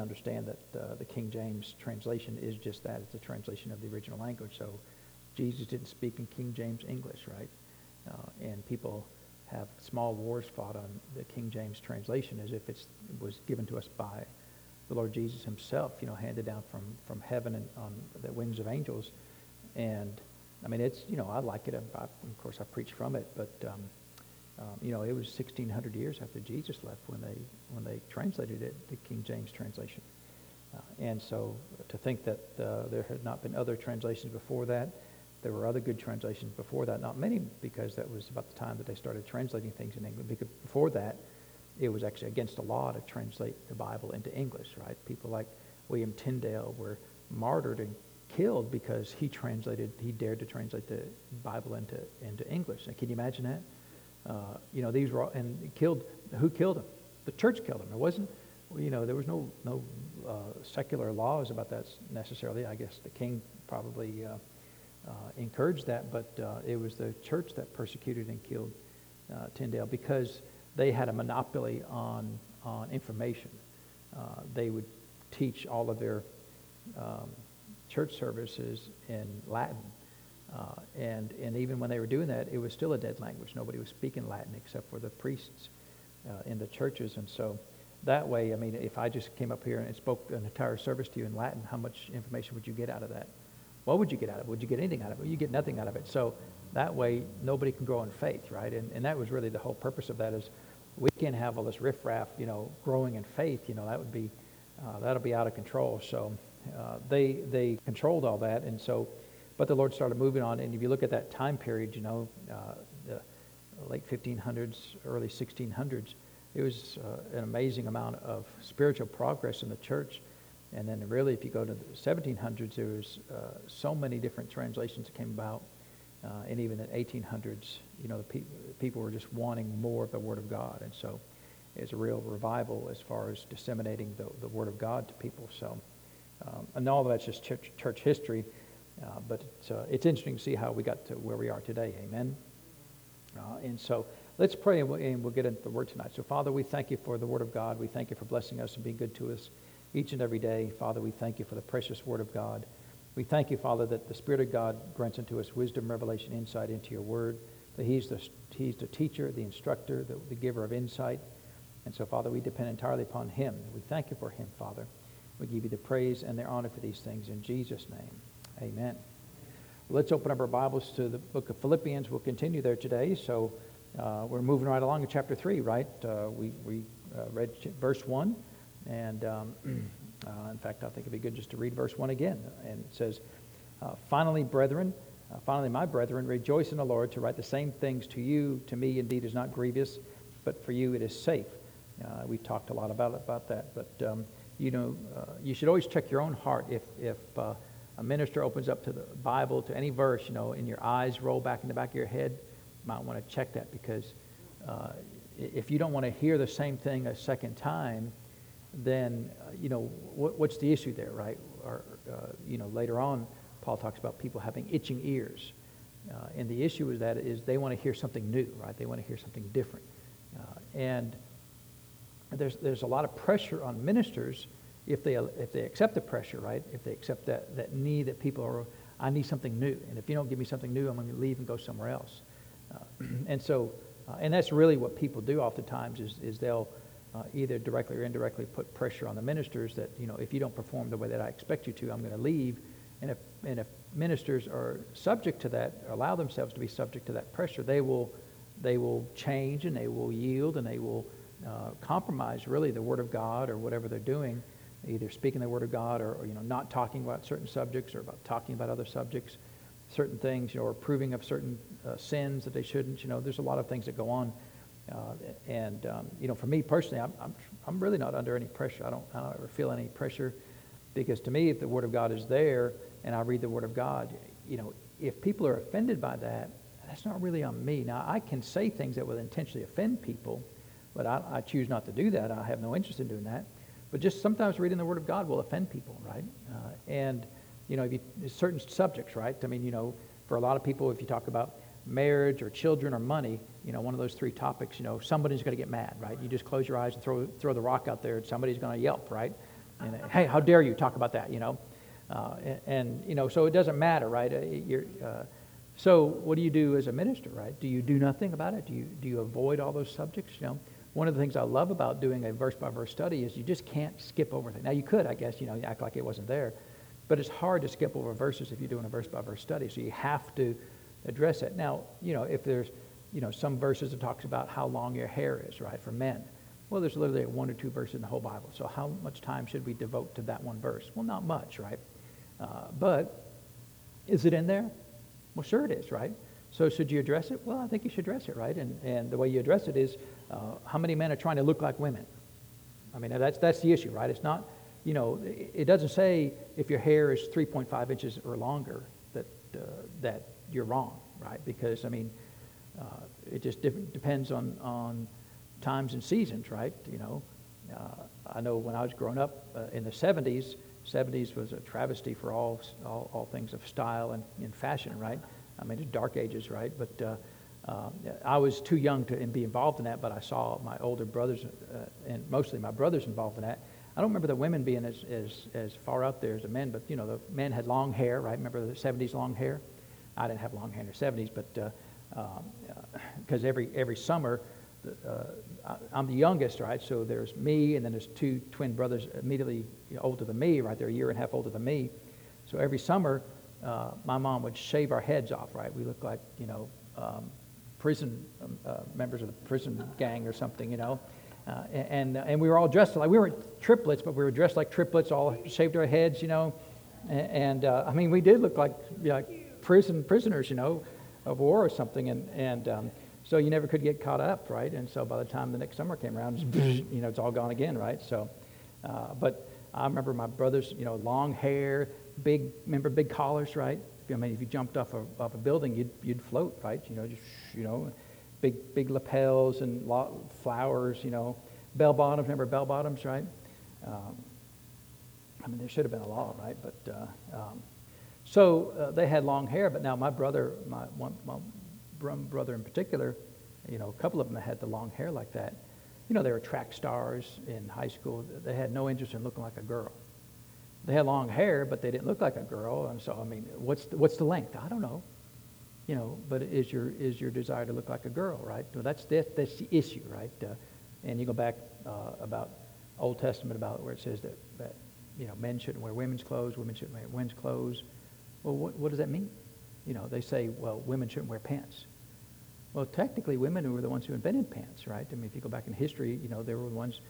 understand that uh, the King James translation is just that. It's a translation of the original language. So Jesus didn't speak in King James English, right? Uh, and people have small wars fought on the King James translation as if it was given to us by the Lord Jesus himself, you know, handed down from, from heaven and on the wings of angels. And, I mean, it's, you know, I like it. I, of course, I preach from it, but, um, um, you know, it was 1,600 years after Jesus left when they, when they translated it, the King James translation. Uh, and so to think that uh, there had not been other translations before that, there were other good translations before that, not many, because that was about the time that they started translating things in English. Because before that, it was actually against the law to translate the Bible into English, right? People like William Tyndale were martyred and killed because he translated, he dared to translate the Bible into, into English. can you imagine that? Uh, you know, these were, all, and killed, who killed him? The church killed him. It wasn't, you know, there was no, no uh, secular laws about that necessarily. I guess the king probably uh, uh, encouraged that, but uh, it was the church that persecuted and killed uh, Tyndale because they had a monopoly on, on information. They would teach all of their um, church services in Latin. Uh, and, and even when they were doing that, it was still a dead language. Nobody was speaking Latin except for the priests uh, in the churches. And so that way, I mean, if I just came up here and spoke an entire service to you in Latin, how much information would you get out of that? What would you get out of it? Would you get anything out of it? You get nothing out of it. So that way, nobody can grow in faith, right? And, and that was really the whole purpose of that is we can't have all this riffraff, you know, growing in faith. You know, that would be, uh, that'll be out of control. So uh, they, they controlled all that. And so, but the Lord started moving on. And if you look at that time period, you know, uh, the late 1500s, early 1600s, it was uh, an amazing amount of spiritual progress in the church. And then really, if you go to the 1700s, there was uh, so many different translations that came about. Uh, and even in the 1800s, you know, the pe- people were just wanting more of the Word of God. And so it's a real revival as far as disseminating the, the Word of God to people. So, um, and all that's just church, church history. Uh, but it's, uh, it's interesting to see how we got to where we are today. Amen. Uh, and so let's pray and we'll, and we'll, get into the Word tonight. So, Father, we thank you for the Word of God. We thank you for blessing us and being good to us each and every day. Father, we thank you for the precious Word of God. We thank you, Father, that the Spirit of God grants unto us wisdom, revelation, insight into your word, that he's the, he's the teacher, the instructor, the, the giver of insight. And so, Father, we depend entirely upon him. We thank you for him, Father. We give you the praise and the honor for these things in Jesus' name. Amen. Let's open up our Bibles to the book of Philippians. We'll continue there today. So uh, we're moving right along in chapter 3, right? Uh, we we uh, read verse 1. And um, Uh, in fact, I think it'd be good just to read verse 1 again. And it says, uh, Finally, brethren, uh, finally, my brethren, rejoice in the Lord to write the same things to you. To me, indeed, is not grievous, but for you it is safe. We talked a lot about, about that. But, um, you know, you should always check your own heart. If, if a minister opens up to the Bible, to any verse, you know, and your eyes roll back in the back of your head, you might want to check that because if you don't want to hear the same thing a second time, then uh, you know what, what's the issue there, right? Or uh, you know later on, Paul talks about people having itching ears, uh, and the issue is that is they want to hear something new, right? They want to hear something different, uh, and there's there's a lot of pressure on ministers if they if they accept the pressure, right? If they accept that that need that people are, I need something new, and if you don't give me something new, I'm going to leave and go somewhere else, uh, and so. Uh, and that's really what people do oftentimes is, is they'll uh, either directly or indirectly put pressure on the ministers that, you know, if you don't perform the way that I expect you to, I'm going to leave. And if, and if ministers are subject to that, allow themselves to be subject to that pressure, they will, they will change and they will yield and they will uh, compromise really the Word of God or whatever they're doing, either speaking the Word of God or, or, you know, not talking about certain subjects or about talking about other subjects, certain things, you know, or approving of certain uh, sins that they shouldn't. You know, there's a lot of things that go on uh, and, um, you know, for me personally, I'm, I'm, I'm, really not under any pressure. I don't, I don't ever feel any pressure because to me, if the Word of God is there and I read the Word of God, you know, if people are offended by that, that's not really on me. Now, I can say things that will intentionally offend people, but I, I choose not to do that. I have no interest in doing that. But just sometimes reading the Word of God will offend people, right? Uh, and, you know, you, certain subjects, right? I mean, you know, for a lot of people, if you talk about marriage or children or money, you know, one of those three topics, you know, somebody's going to get mad, right? You just close your eyes and throw, throw the rock out there and somebody's going to yelp, right? And, hey, how dare you talk about that, you know? Uh, and, and, you know, so it doesn't matter, right? Uh, uh, so what do you do as a minister, right? Do you do nothing about it? Do you, do you avoid all those subjects? You know, one of the things I love about doing a verse by verse study is you just can't skip over things. Now you could, I guess, you know, act like it wasn't there, but it's hard to skip over verses if you're doing a verse by verse study. So you have to address it. Now, you know, if there's, you know, some verses that talks about how long your hair is, right, for men. Well, there's literally one or two verses in the whole Bible. So how much time should we devote to that one verse? Well, not much, right? Uh, but is it in there? Well, sure it is, right? So should you address it? Well, I think you should address it, right? And, and the way you address it is uh, how many men are trying to look like women? I mean, that's, that's the issue, right? It's not, you know, it doesn't say if your hair is 3.5 inches or longer that, uh, that you're wrong, right? Because, I mean, uh, it just depends on, on times and seasons, right? You know, uh, I know when I was growing up uh, in the 70s, 70s was a travesty for all, all, all things of style and, and fashion, right? I mean, it's dark ages, right? But uh, I was too young to be involved in that, but I saw my older brothers, uh, and mostly my brothers involved in that. I don't remember the women being as, as, as far out there as the men, but, you know, the men had long hair, right? Remember the 70s long hair? I didn't have long hair in the 70s, but because uh, uh, every, every summer, uh, I'm the youngest, right? So there's me, and then there's two twin brothers immediately older than me, right? They're a year and a half older than me. So every summer, uh, my mom would shave our heads off, right? We looked like, you know, um, prison um, uh, members of the prison gang or something, you know. Uh, and, and we were all dressed like, we weren't triplets, but we were dressed like triplets, all shaved our heads, you know. And, and uh, I mean, we did look like, like prison prisoners, you know, of war or something. And, and um, so you never could get caught up, right? And so by the time the next summer came around, you know, it's all gone again, right? So, uh, but I remember my brothers, you know, long hair, big, remember big collars, right? I mean, if you jumped off a, off a building, you'd, you'd float, right? You know, just, you know, big, big lapels and flowers, you know, bell bottoms, remember bell bottoms, right? Um, I mean, there should have been a law, right? But, uh, um, so uh, they had long hair, but now my brother, my, one, my brother in particular, you know, a couple of them had the long hair like that. You know, they were track stars in high school. They had no interest in looking like a girl. They had long hair, but they didn't look like a girl. And so, I mean, what's the, what's the length? I don't know. You know, but is your is your desire to look like a girl, right? Well, that's the, that's the issue, right? Uh, and you go back uh, about Old Testament about where it says that, that you know men shouldn't wear women's clothes, women shouldn't wear men's clothes. Well, what, what does that mean? You know, they say, well, women shouldn't wear pants. Well, technically, women were the ones who invented pants, right? I mean, if you go back in history, you know, they were the ones,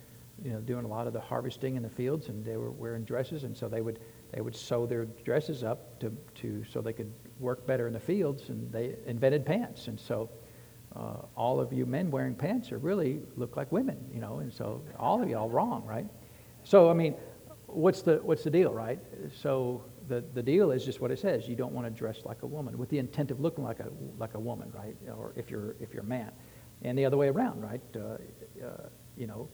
you know, doing a lot of the harvesting in the fields, and they were wearing dresses, and so they would they would sew their dresses up to, to so they could work better in the fields, and they invented pants, and so uh, all of you men wearing pants are really look like women, you know, and so all of you all wrong, right? So I mean, what's the what's the deal, right? So the, the deal is just what it says. You don't want to dress like a woman with the intent of looking like a, like a woman, right? Or if you're, if you're a man. And the other way around, right? Uh, uh, you know,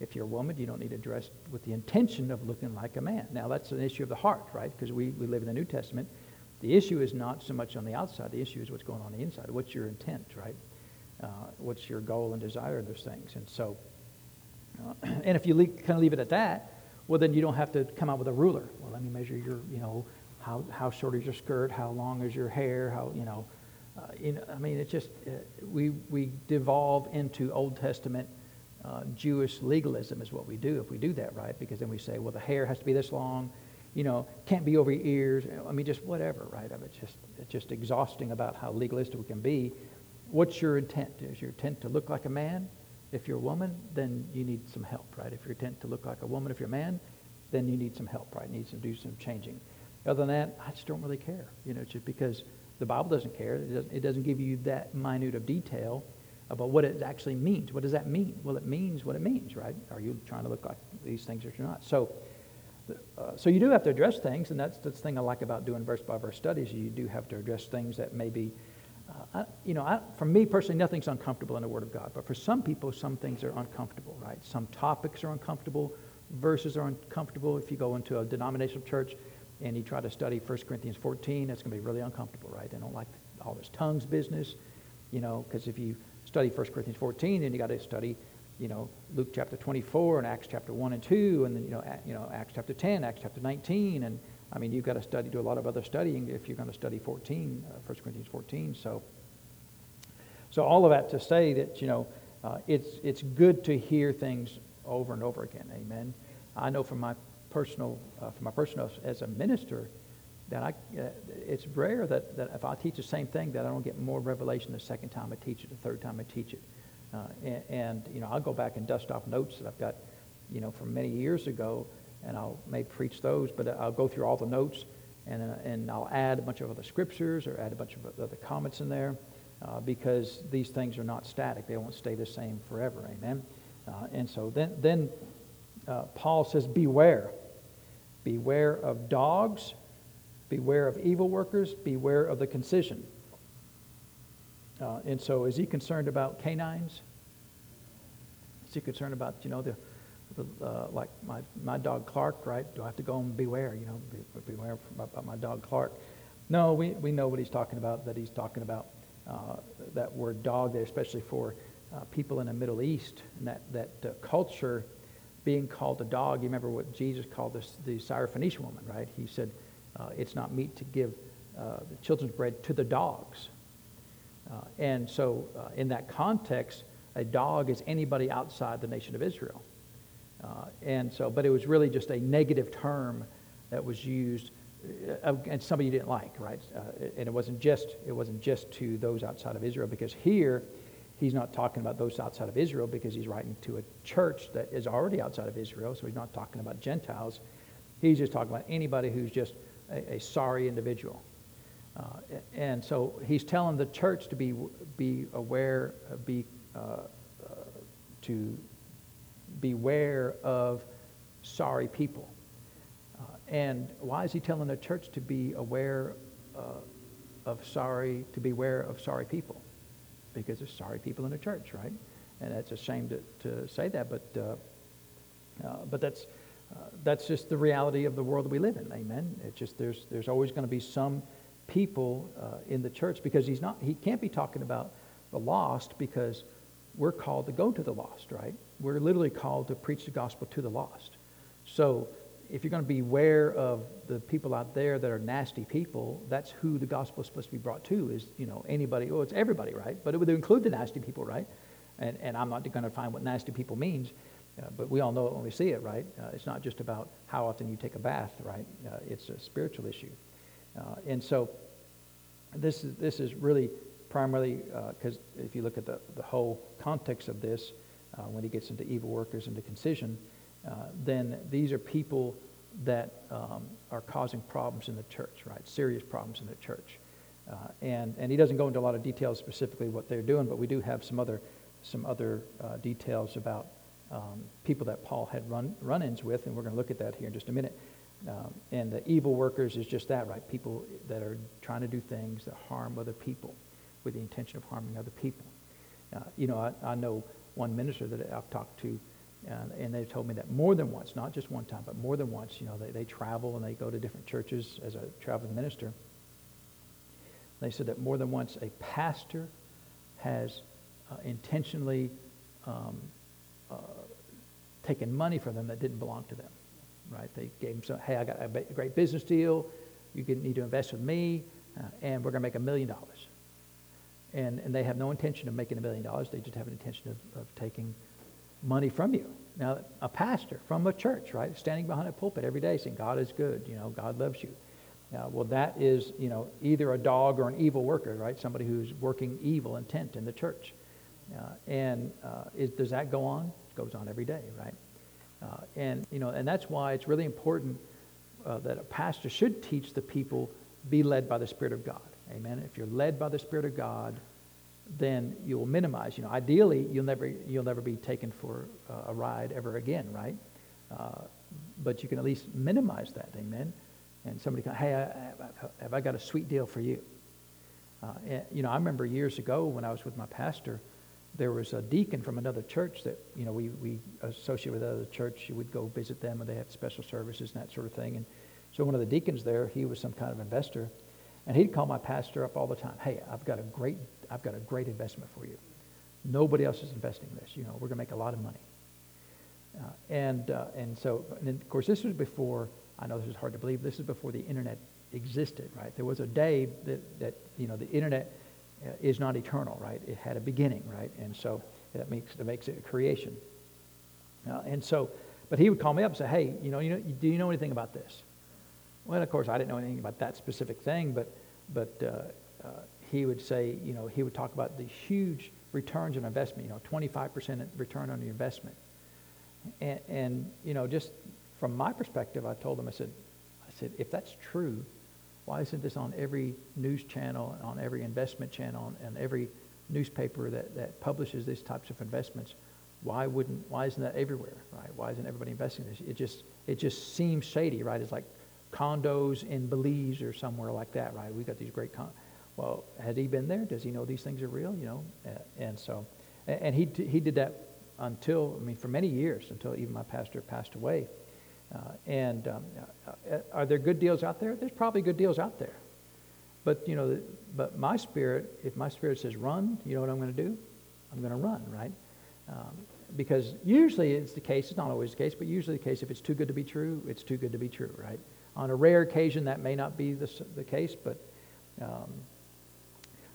if you're a woman, you don't need to dress with the intention of looking like a man. Now, that's an issue of the heart, right? Because we, we live in the New Testament. The issue is not so much on the outside. The issue is what's going on, on the inside. What's your intent, right? Uh, what's your goal and desire in those things? And so, uh, and if you le- kind of leave it at that, well, then you don't have to come out with a ruler. Well, let me measure your, you know, how, how short is your skirt, how long is your hair, how, you know, uh, you know I mean, it's just, uh, we, we devolve into Old Testament uh, Jewish legalism is what we do if we do that, right? Because then we say, well, the hair has to be this long, you know, can't be over your ears. I mean, just whatever, right? I mean, it's just, it's just exhausting about how legalistic we can be. What's your intent? Is your intent to look like a man? If you're a woman, then you need some help, right? If you're intent to look like a woman, if you're a man, then you need some help, right? Need to do some changing. Other than that, I just don't really care, you know, just because the Bible doesn't care. It doesn't, it doesn't give you that minute of detail about what it actually means. What does that mean? Well, it means what it means, right? Are you trying to look like these things or not? So, uh, so you do have to address things, and that's the thing I like about doing verse by verse studies. You do have to address things that maybe I, you know, I, for me personally, nothing's uncomfortable in the Word of God. But for some people, some things are uncomfortable, right? Some topics are uncomfortable, verses are uncomfortable. If you go into a denominational church and you try to study 1 Corinthians 14, it's going to be really uncomfortable, right? They don't like all this tongues business, you know, because if you study 1 Corinthians 14, then you got to study you know, Luke chapter 24 and Acts chapter 1 and 2, and then, you know, you know, Acts chapter 10, Acts chapter 19. And I mean, you've got to study, do a lot of other studying if you're going to study 14, uh, 1 Corinthians 14. So, so all of that to say that, you know, uh, it's, it's good to hear things over and over again. Amen. I know from my personal, uh, from my personal as a minister, that I, uh, it's rare that, that if I teach the same thing that I don't get more revelation the second time I teach it, the third time I teach it. Uh, and, and, you know, I'll go back and dust off notes that I've got, you know, from many years ago, and I'll may preach those, but I'll go through all the notes, and, uh, and I'll add a bunch of other scriptures or add a bunch of other comments in there, uh, because these things are not static. They won't stay the same forever, amen? Uh, and so then, then uh, Paul says, beware. Beware of dogs, beware of evil workers, beware of the concision. Uh, and so, is he concerned about canines? Is he concerned about, you know, the, the uh, like my, my dog Clark, right? Do I have to go and beware, you know, be, beware about my dog Clark? No, we, we know what he's talking about, that he's talking about uh, that word dog there, especially for uh, people in the Middle East, and that, that uh, culture being called a dog. You remember what Jesus called this, the Syrophoenician woman, right? He said, uh, it's not meet to give uh, the children's bread to the dogs. Uh, and so, uh, in that context, a dog is anybody outside the nation of Israel. Uh, and so, but it was really just a negative term that was used, uh, and somebody you didn't like, right? And it wasn't just it wasn't just to those outside of Israel, because here, he's not talking about those outside of Israel because he's writing to a church that is already outside of Israel. So he's not talking about Gentiles. He's just talking about anybody who's just a, a sorry individual. Uh, and so he's telling the church to be, be aware, uh, be, uh, uh, to beware of sorry people. Uh, and why is he telling the church to be aware uh, of sorry, to beware of sorry people? Because there's sorry people in the church, right? And it's a shame to, to say that, but, but that's, that's just the reality of the world that we live in. Amen. It's just there's, there's always going to be some people uh, in the church because he's not, he can't be talking about the lost because we're called to go to the lost, right? We're literally called to preach the gospel to the lost. So if you're going to be aware of the people out there that are nasty people, that's who the gospel is supposed to be brought to is, you know, anybody, well, it's everybody, right? But it would include the nasty people, right? And, and I'm not going to find what nasty people means, uh, but we all know it when we see it, right? Uh, it's not just about how often you take a bath, right? Uh, it's a spiritual issue. Uh, and so this is, this is really primarily because uh, if you look at the, the whole context of this, when he gets into evil workers and the concision, then these are people that um, are causing problems in the church, right? Serious problems in the church. And, and he doesn't go into a lot of details specifically what they're doing, but we do have some other, some other details about um, people that Paul had run, run-ins with, and we're going to look at that here in just a minute. Um, and the evil workers is just that, right? People that are trying to do things that harm other people with the intention of harming other people. Uh, you know, I, I, know one minister that I've talked to, uh, and they've told me that more than once, not just one time, but more than once, you know, they, they travel and they go to different churches as a traveling minister. They said that more than once a pastor has uh, intentionally um, taken money from them that didn't belong to them right? They gave him some, hey, I got a great business deal. You need to invest with me, uh, and we're going to make a million dollars. And, and they have no intention of making a million dollars. They just have an intention of, of taking money from you. Now, a pastor from a church, right, standing behind a pulpit every day saying, God is good, you know, God loves you. Well, that is, you know, either a dog or an evil worker, right? Somebody who's working evil intent in the church. Uh, and uh, is, does that go on? Goes on every day, right? Uh, and, you know, and that's why it's really important uh, that a pastor should teach the people be led by the Spirit of God. Amen. If you're led by the Spirit of God, then you'll minimize. You know, ideally, you'll never you'll never be taken for uh, a ride ever again, right? Uh, but you can at least minimize that. Amen. And somebody can, hey, I, have I got a sweet deal for you? Uh, and, you know, I remember years ago when I was with my pastor, there was a deacon from another church that, you know, we, we associate with another church. We'd go visit them and they had special services and that sort of thing. And so one of the deacons there, he was some kind of investor. And he'd call my pastor up all the time. Hey, I've got a great, I've got a great investment for you. Nobody else is investing in this. You know, we're going to make a lot of money. Uh, and, uh, and so, and of course, this was before, I know this is hard to believe, this is before the internet existed, right? There was a day that, that you know, the internet is not eternal, right? It had a beginning, right? And so that makes, that makes it a creation. Uh, and so, but he would call me up and say, hey, you know, you know, do you know anything about this? Well, of course, I didn't know anything about that specific thing, but, but uh, uh, he would say, you know, he would talk about the huge returns on investment, you know, 25% return on your investment. And, and, you know, just from my perspective, I told him, I said, I said, if that's true, why isn't this on every news channel, on every investment channel, and every newspaper that, that publishes these types of investments? Why wouldn't, why isn't that everywhere, right? Why isn't everybody investing in this? It just, it just seems shady, right? It's like condos in Belize or somewhere like that, right? We got these great con- well, had he been there? Does he know these things are real? You know, and so, and he he did that until I mean for many years until even my pastor passed away. Uh, and um, uh, are there good deals out there? There's probably good deals out there, but you know, but my spirit, if my spirit says run, you know what I'm going to do? I'm going to run, right? Um, because usually it's the case. It's not always the case, but usually the case. If it's too good to be true, it's too good to be true, right? On a rare occasion, that may not be the, the case, but um,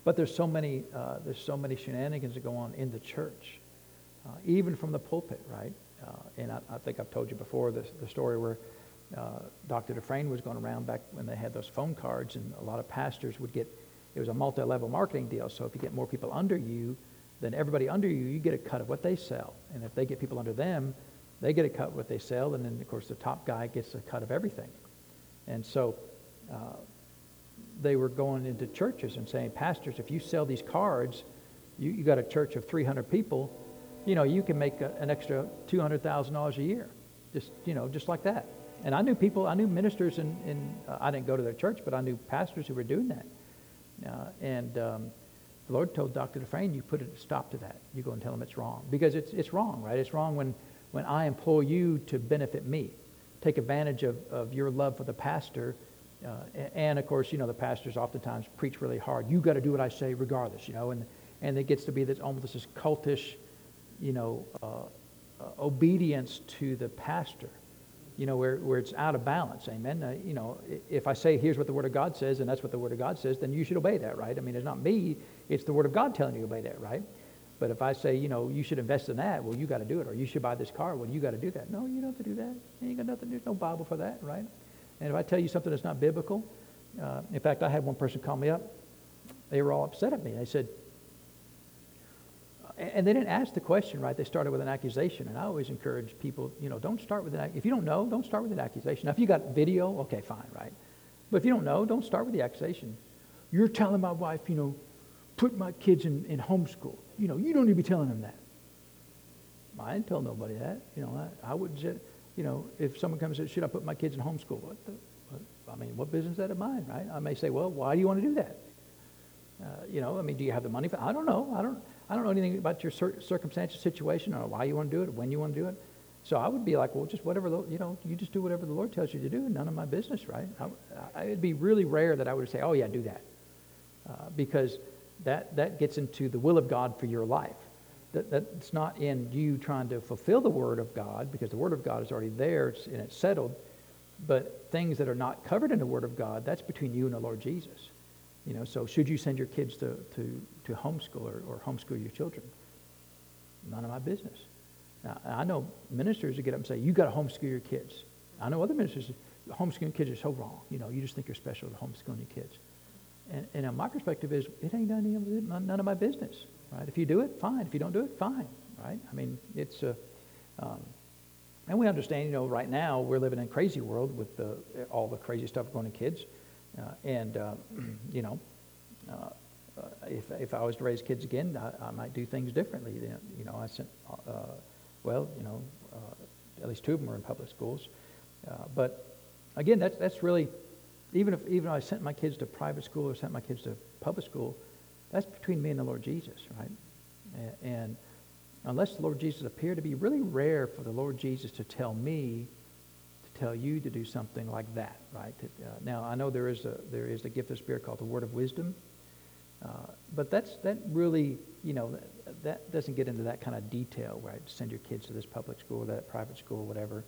but there's so many, uh, there's so many shenanigans that go on in the church, uh, even from the pulpit, right? Uh, and I, I, think I've told you before the, the story where uh, Dr. Dufresne was going around back when they had those phone cards, and a lot of pastors would get, it was a multi-level marketing deal. So if you get more people under you, then everybody under you, you get a cut of what they sell. And if they get people under them, they get a cut of what they sell, and then of course the top guy gets a cut of everything. And so uh, they were going into churches and saying, Pastors, if you sell these cards, you, you got a church of 300 people, you know, you can make a, an extra $200,000 a year. Just, you know, just like that. And I knew people, I knew ministers in, in uh, I didn't go to their church, but I knew pastors who were doing that. Uh, and um, the Lord told Dr. Dufresne, you put a stop to that. You go and tell them it's wrong. Because it's, it's wrong, right? It's wrong when, when I employ you to benefit me. Take advantage of, of your love for the pastor uh, and of course, you know, the pastors oftentimes preach really hard. You got to do what I say regardless, you know, and, and it gets to be this almost this cultish, you know, uh, uh, obedience to the pastor, you know, where, where it's out of balance. Amen. Uh, you know, if I say, here's what the Word of God says, and that's what the Word of God says, then you should obey that, right? I mean, it's not me, it's the Word of God telling you to obey that, right? But if I say, you know, you should invest in that, well, you got to do it. Or you should buy this car, well, you got to do that. No, you don't have to do that. You ain't got nothing. There's no Bible for that, right? And if I tell you something that's not biblical, uh, in fact, I had one person call me up. They were all upset at me. They said, and they didn't ask the question, right? They started with an accusation. And I always encourage people, you know, don't start with an If you don't know, don't start with an accusation. Now, if you got video, okay, fine, right? But if you don't know, don't start with the accusation. You're telling my wife, you know, put my kids in, in homeschool. You know, you don't need to be telling them that. I didn't tell nobody that. You know, I, I wouldn't you know, if someone comes and says, should I put my kids in homeschool? What the, what, I mean, what business is that of mine, right? I may say, well, why do you want to do that? Uh, you know, I mean, do you have the money for I don't know. I don't, I don't know anything about your cir- circumstantial situation or why you want to do it, or when you want to do it. So I would be like, well, just whatever, the, you know, you just do whatever the Lord tells you to do. None of my business, right? I, I, it'd be really rare that I would say, oh, yeah, do that. Uh, because that, that gets into the will of God for your life that, that's not in you trying to fulfill the Word of God, because the Word of God is already there and it's settled. But things that are not covered in the Word of God, that's between you and the Lord Jesus. You know, so should you send your kids to, to, to homeschool or, or homeschool your children? None of my business. Now, I know ministers who get up and say, you got to homeschool your kids. I know other ministers, homeschooling kids is so wrong. You know, you just think you're special to homeschooling your kids. And, and my perspective is, it ain't none of, none of my business right? If you do it, fine. If you don't do it, fine, right? I mean, it's a, um, and we understand, you know, right now we're living in a crazy world with the, all the crazy stuff going to kids, uh, and uh, you know, uh, if if I was to raise kids again, I, I might do things differently. Then, You know, I sent, uh, well, you know, uh, at least two of them are in public schools, uh, but again, that's that's really, even if even I sent my kids to private school or sent my kids to public school, that's between me and the Lord Jesus, right? And unless the Lord Jesus appeared to be really rare for the Lord Jesus to tell me to tell you to do something like that, right? Uh, now I know there is a there is a gift of spirit called the word of wisdom, Uh, but that's that really, you know, that, that, doesn't get into that kind of detail, right? Send your kids to this public school, or that private school, whatever.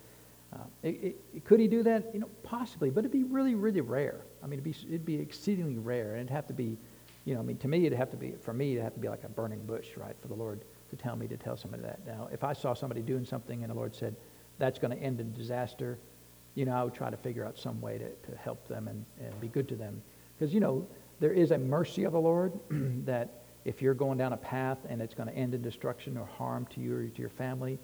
Uh, it, it, could he do that? You know, possibly, but it'd be really, really rare. I mean, it'd be, it'd be exceedingly rare, and it'd have to be, you know, I mean, to me, it'd have to be, for me, it'd have to be like a burning bush, right, for the Lord to tell me to tell somebody that. Now, if I saw somebody doing something and the Lord said, that's going to end in disaster, you know, I would try to figure out some way to, to help them and, and be good to them. Because, you know, there is a mercy of the Lord that if you're going down a path and it's going to end in destruction or harm to you or to your family,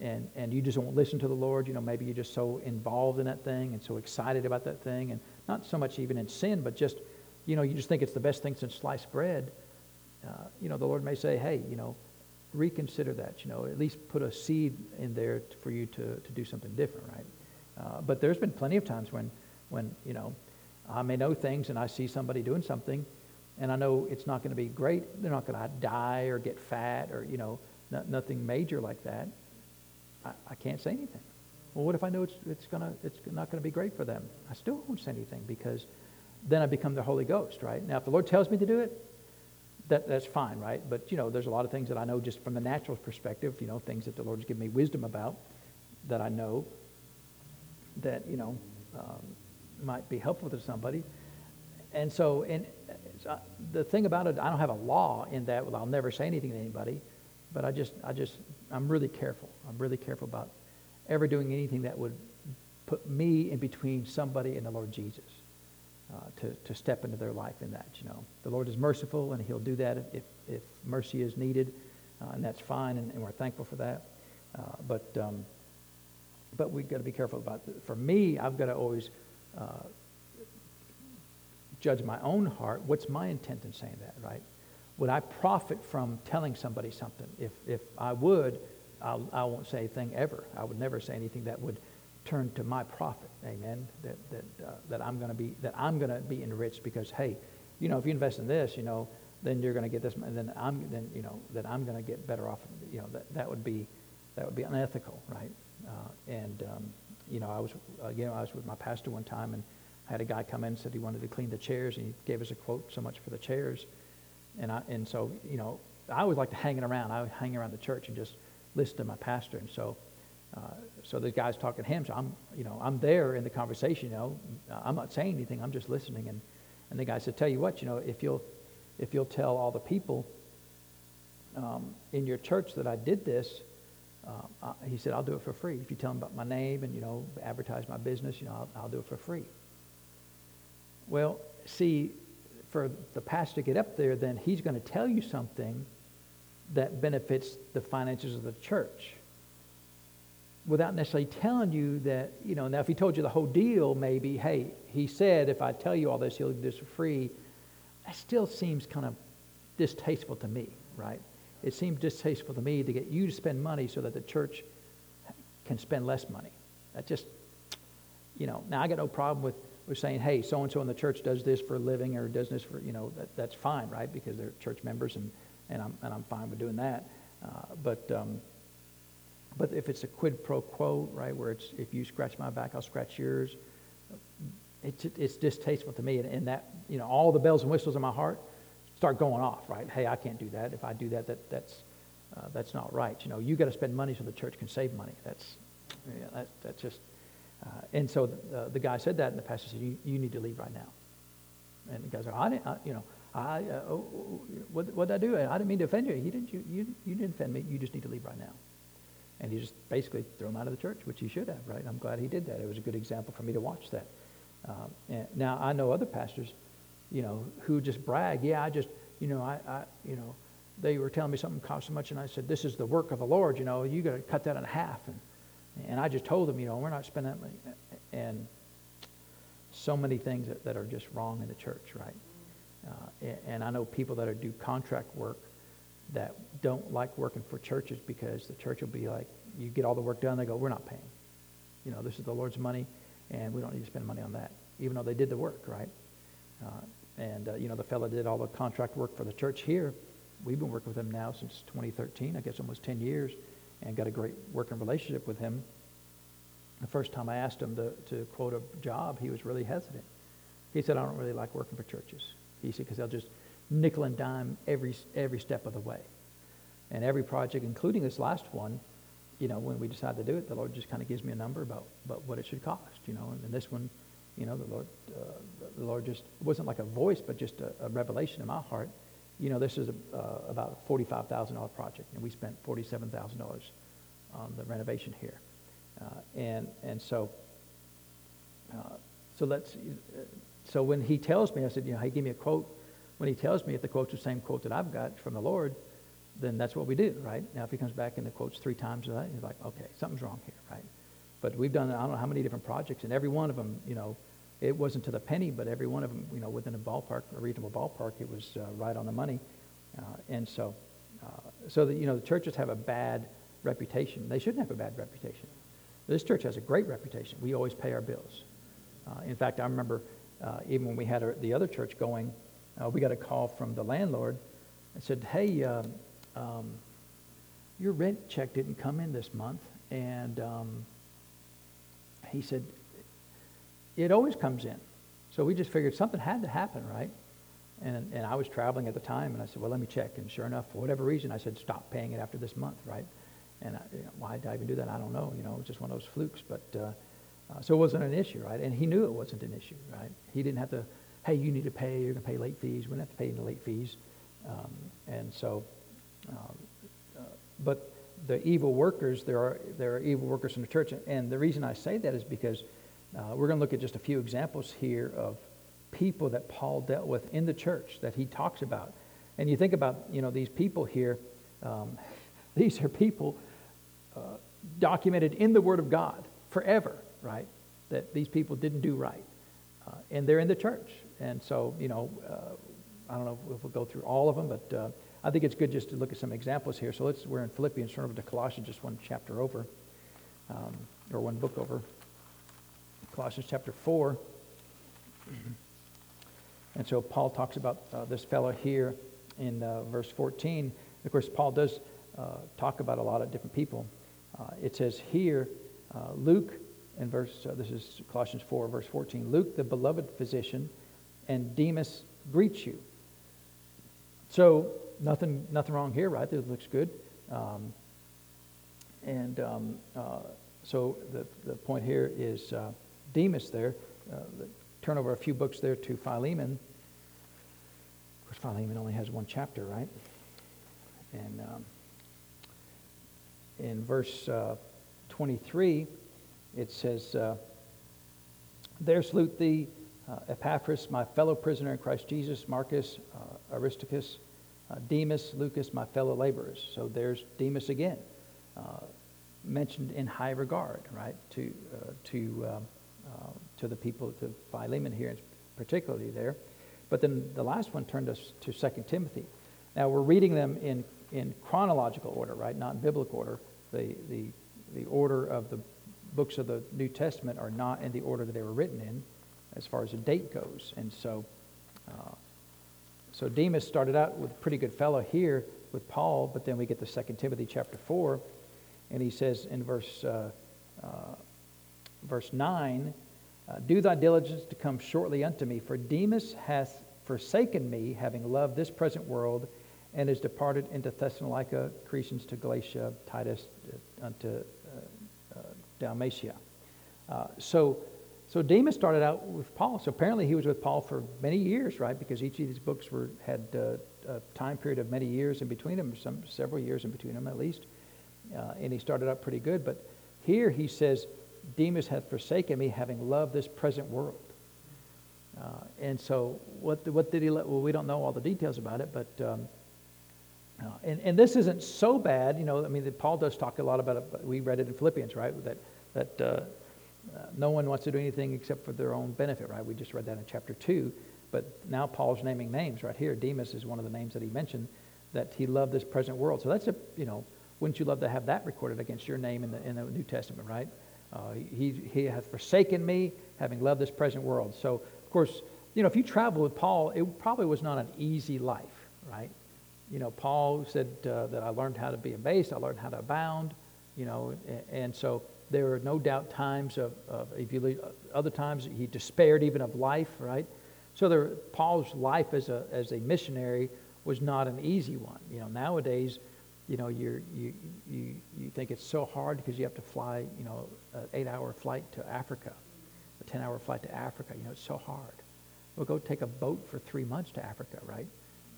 and, and you just won't listen to the Lord, you know, maybe you're just so involved in that thing and so excited about that thing, and not so much even in sin, but just, you know, you just think it's the best thing since sliced bread. Uh, you know, the Lord may say, hey, you know, reconsider that, you know, at least put a seed in there for you to, to do something different, right? Uh, but there's been plenty of times when, when, you know, I may know things and I see somebody doing something and I know it's not going to be great. They're not going to die or get fat or, you know, nothing major like that. I, I can't say anything. Well, what if I know it's, it's, gonna, it's not going to be great for them? I still won't say anything because then I become the Holy Ghost, right? Now, if the Lord tells me to do it, that, that's fine, right? But, you know, there's a lot of things that I know just from the natural perspective, you know, things that the Lord's given me wisdom about that I know that, you know, um, might be helpful to somebody. And so, and uh, the thing about it, I don't have a law in that. Well, I'll never say anything to anybody, but I just, I just, I'm really careful. I'm really careful about ever doing anything that would put me in between somebody and the Lord Jesus. Uh, to, to step into their life in that, you know. The Lord is merciful, and He'll do that if, if mercy is needed, uh, and that's fine, and, and, we're thankful for that. Uh, but um, but we've got to be careful about. For me, I've got to always judge my own heart. What's my intent in saying that, right? Would I profit from telling somebody something? If, if I would, I'll, I won't say a thing ever. I would never say anything that would turn to my profit. Amen. That, that, uh, that I'm going to be, that I'm going to be enriched because, hey, you know, if you invest in this, you know, then you're going to get this, and then I'm, then, you know, that I'm going to get better off. You know, that, that would be, that would be unethical, right? Uh, and, um, you know, I was, know, I was with my pastor one time and I had a guy come in and said he wanted to clean the chairs and he gave us a quote so much for the chairs. And I, and so, you know, I always like to hang around. I would hang around the church and just listen to my pastor. And so, uh, so the guy's talking to him. So I'm, you know, I'm there in the conversation. You know, I'm not saying anything. I'm just listening. And, and the guy said, "Tell you what, you know, if you'll, if you'll tell all the people um, in your church that I did this, uh, he said, I'll do it for free. If you tell them about my name and, you know, advertise my business, you know, I'll, I'll do it for free. Well, see, for the pastor to get up there, then he's going to tell you something that benefits the finances of the church without necessarily telling you that, you know, now if he told you the whole deal, maybe, hey, he said if I tell you all this, he'll do this for free. That still seems kind of distasteful to me, right? It seems distasteful to me to get you to spend money so that the church can spend less money. That just, you know, now I got no problem with, with saying, hey, so and so in the church does this for a living or does this for, you know, that, that's fine, right? Because they're church members and, and, I'm, and I'm fine with doing that. Uh, but, um, but if it's a quid pro quo, right, where it's if you scratch my back, I'll scratch yours, it's, it's distasteful to me. And, and that, you know, all the bells and whistles in my heart start going off, right? Hey, I can't do that. If I do that, that that's, uh, that's not right. You know, you got to spend money so the church can save money. That's, yeah, that, that's just, uh, and so the, the guy said that, and the pastor said, you, you need to leave right now. And the guy said, I didn't, I, you know, I, uh, oh, oh, what, what did I do? I didn't mean to offend you. He didn't, you, you, you didn't offend me. You just need to leave right now. And he just basically threw him out of the church, which he should have, right? I'm glad he did that. It was a good example for me to watch that. Um, now, I know other pastors you know, who just brag. Yeah, I just, you know, I, I, you know, they were telling me something cost so much, and I said, this is the work of the Lord. You know, you got to cut that in half. And and I just told them, you know, we're not spending that money. And so many things that, that are just wrong in the church, right? Uh, and I know people that are do contract work that don't like working for churches because the church will be like, you get all the work done, they go, we're not paying. You know, this is the Lord's money, and we don't need to spend money on that, even though they did the work, right? Uh, and, uh, you know, the fellow did all the contract work for the church here. We've been working with him now since 2013, I guess almost 10 years, and got a great working relationship with him. The first time I asked him to, to quote a job, he was really hesitant. He said, I don't really like working for churches. He said, because they'll just nickel and dime every, every step of the way. And every project, including this last one, you know, when we decide to do it, the Lord just kind of gives me a number about, about what it should cost, you know. And, this one, you know, the Lord, uh, the Lord just, wasn't like a voice, but just a, a revelation in my heart. You know, this is a, uh, about a $45,000 project, and we spent $47,000 on the renovation here. Uh, and, and so, uh, so let's, so when he tells me, I said, you know, he gave me a quote. When he tells me if the quote's the same quote that I've got from the Lord, then that's what we do, right? Now, if he comes back and the quote's three times that, he's like, okay, something's wrong here, right? But we've done, I don't know how many different projects, and every one of them, you know, it wasn't to the penny, but every one of them, you know, within a ballpark, a reasonable ballpark, it was uh, right on the money. Uh, and so, uh, so that, you know, the churches have a bad reputation. They shouldn't have a bad reputation. This church has a great reputation. We always pay our bills. Uh, in fact, I remember uh, even when we had our, the other church going, uh, we got a call from the landlord and said, hey, um, um, your rent check didn't come in this month. And um, he said, it always comes in. So we just figured something had to happen, right? And, and I was traveling at the time, and I said, well, let me check. And sure enough, for whatever reason, I said, stop paying it after this month, right? And I, you know, why did I even do that? I don't know. You know, it was just one of those flukes. But uh, uh, so it wasn't an issue, right? And he knew it wasn't an issue, right? He didn't have to, hey, you need to pay. You're going to pay late fees. We didn't have to pay any late fees. Um, and so, um, uh, but the evil workers, there are there are evil workers in the church, and the reason I say that is because uh, we're going to look at just a few examples here of people that Paul dealt with in the church that he talks about. And you think about, you know, these people here. Um, these are people uh, documented in the Word of God forever, right? That these people didn't do right. Uh, and they're in the church. And so, you know, uh, I don't know if we'll go through all of them, but uh, I think it's good just to look at some examples here. So let's, we're in Philippians, turn over to Colossians, just one chapter over, um, or one book over. Colossians chapter 4. And so Paul talks about uh, this fellow here in uh, verse 14. Of course, Paul does uh, talk about a lot of different people. Uh, it says here, uh, Luke, in verse, uh, this is Colossians 4, verse 14, Luke, the beloved physician, and Demas greet you. So nothing, nothing wrong here, right? This looks good. Um, and um, so the, the point here is Demas there. Uh, turn over a few books there to Philemon. Of course, Philemon only has one chapter, right? And um, in verse uh, 23, it says, uh, There salute thee, uh, Epaphras, my fellow prisoner in Christ Jesus, Marcus, uh, Aristarchus, uh, Demas, Lucas, my fellow laborers. So there's Demas again, uh, mentioned in high regard, right, to, to um, uh, to the people, to Philemon here, particularly there. But then the last one turned us to 2 Timothy. Now we're reading them in, in chronological order, right? Not in biblical order. The, the, the order of the books of the New Testament are not in the order that they were written in as far as the date goes. And so, uh, so Demas started out with a pretty good fellow here with Paul, but then we get to 2 Timothy chapter 4, and he says in verse uh, uh, verse 9 uh, Do thy diligence to come shortly unto me, for Demas hath forsaken me, having loved this present world, and is departed into Thessalonica, Crescens to Galatia, Titus uh, unto uh, Dalmatia. So, so Demas started out with Paul. So apparently he was with Paul for many years, right? Because each of these books were had uh, a time period of many years in between them, some several years in between them at least. and he started out pretty good. But here he says, Demas hath forsaken me, having loved this present world. Uh, and so, what, what did he let? Well, we don't know all the details about it, but um, uh, and, and this isn't so bad, you know. I mean, Paul does talk a lot about it. We read it in Philippians, right? That that uh, no one wants to do anything except for their own benefit, right? We just read that in chapter two. But now Paul's naming names right here. Demas is one of the names that he mentioned. That he loved this present world. So that's a you know, wouldn't you love to have that recorded against your name in the in the New Testament, right? Uh, he, he hath forsaken me, having loved this present world. So, of course, you know, if you travel with Paul, it probably was not an easy life, right? You know, Paul said uh, that I learned how to be abased, I learned how to abound, you know, and, and so there are no doubt times of, of if you leave, other times he despaired even of life, right? So there, Paul's life as a, as a missionary was not an easy one. You know, nowadays, you know, you're, you, you, you think it's so hard because you have to fly, you know, an eight-hour flight to Africa, a 10-hour flight to Africa. You know, it's so hard. Well, go take a boat for three months to Africa, right?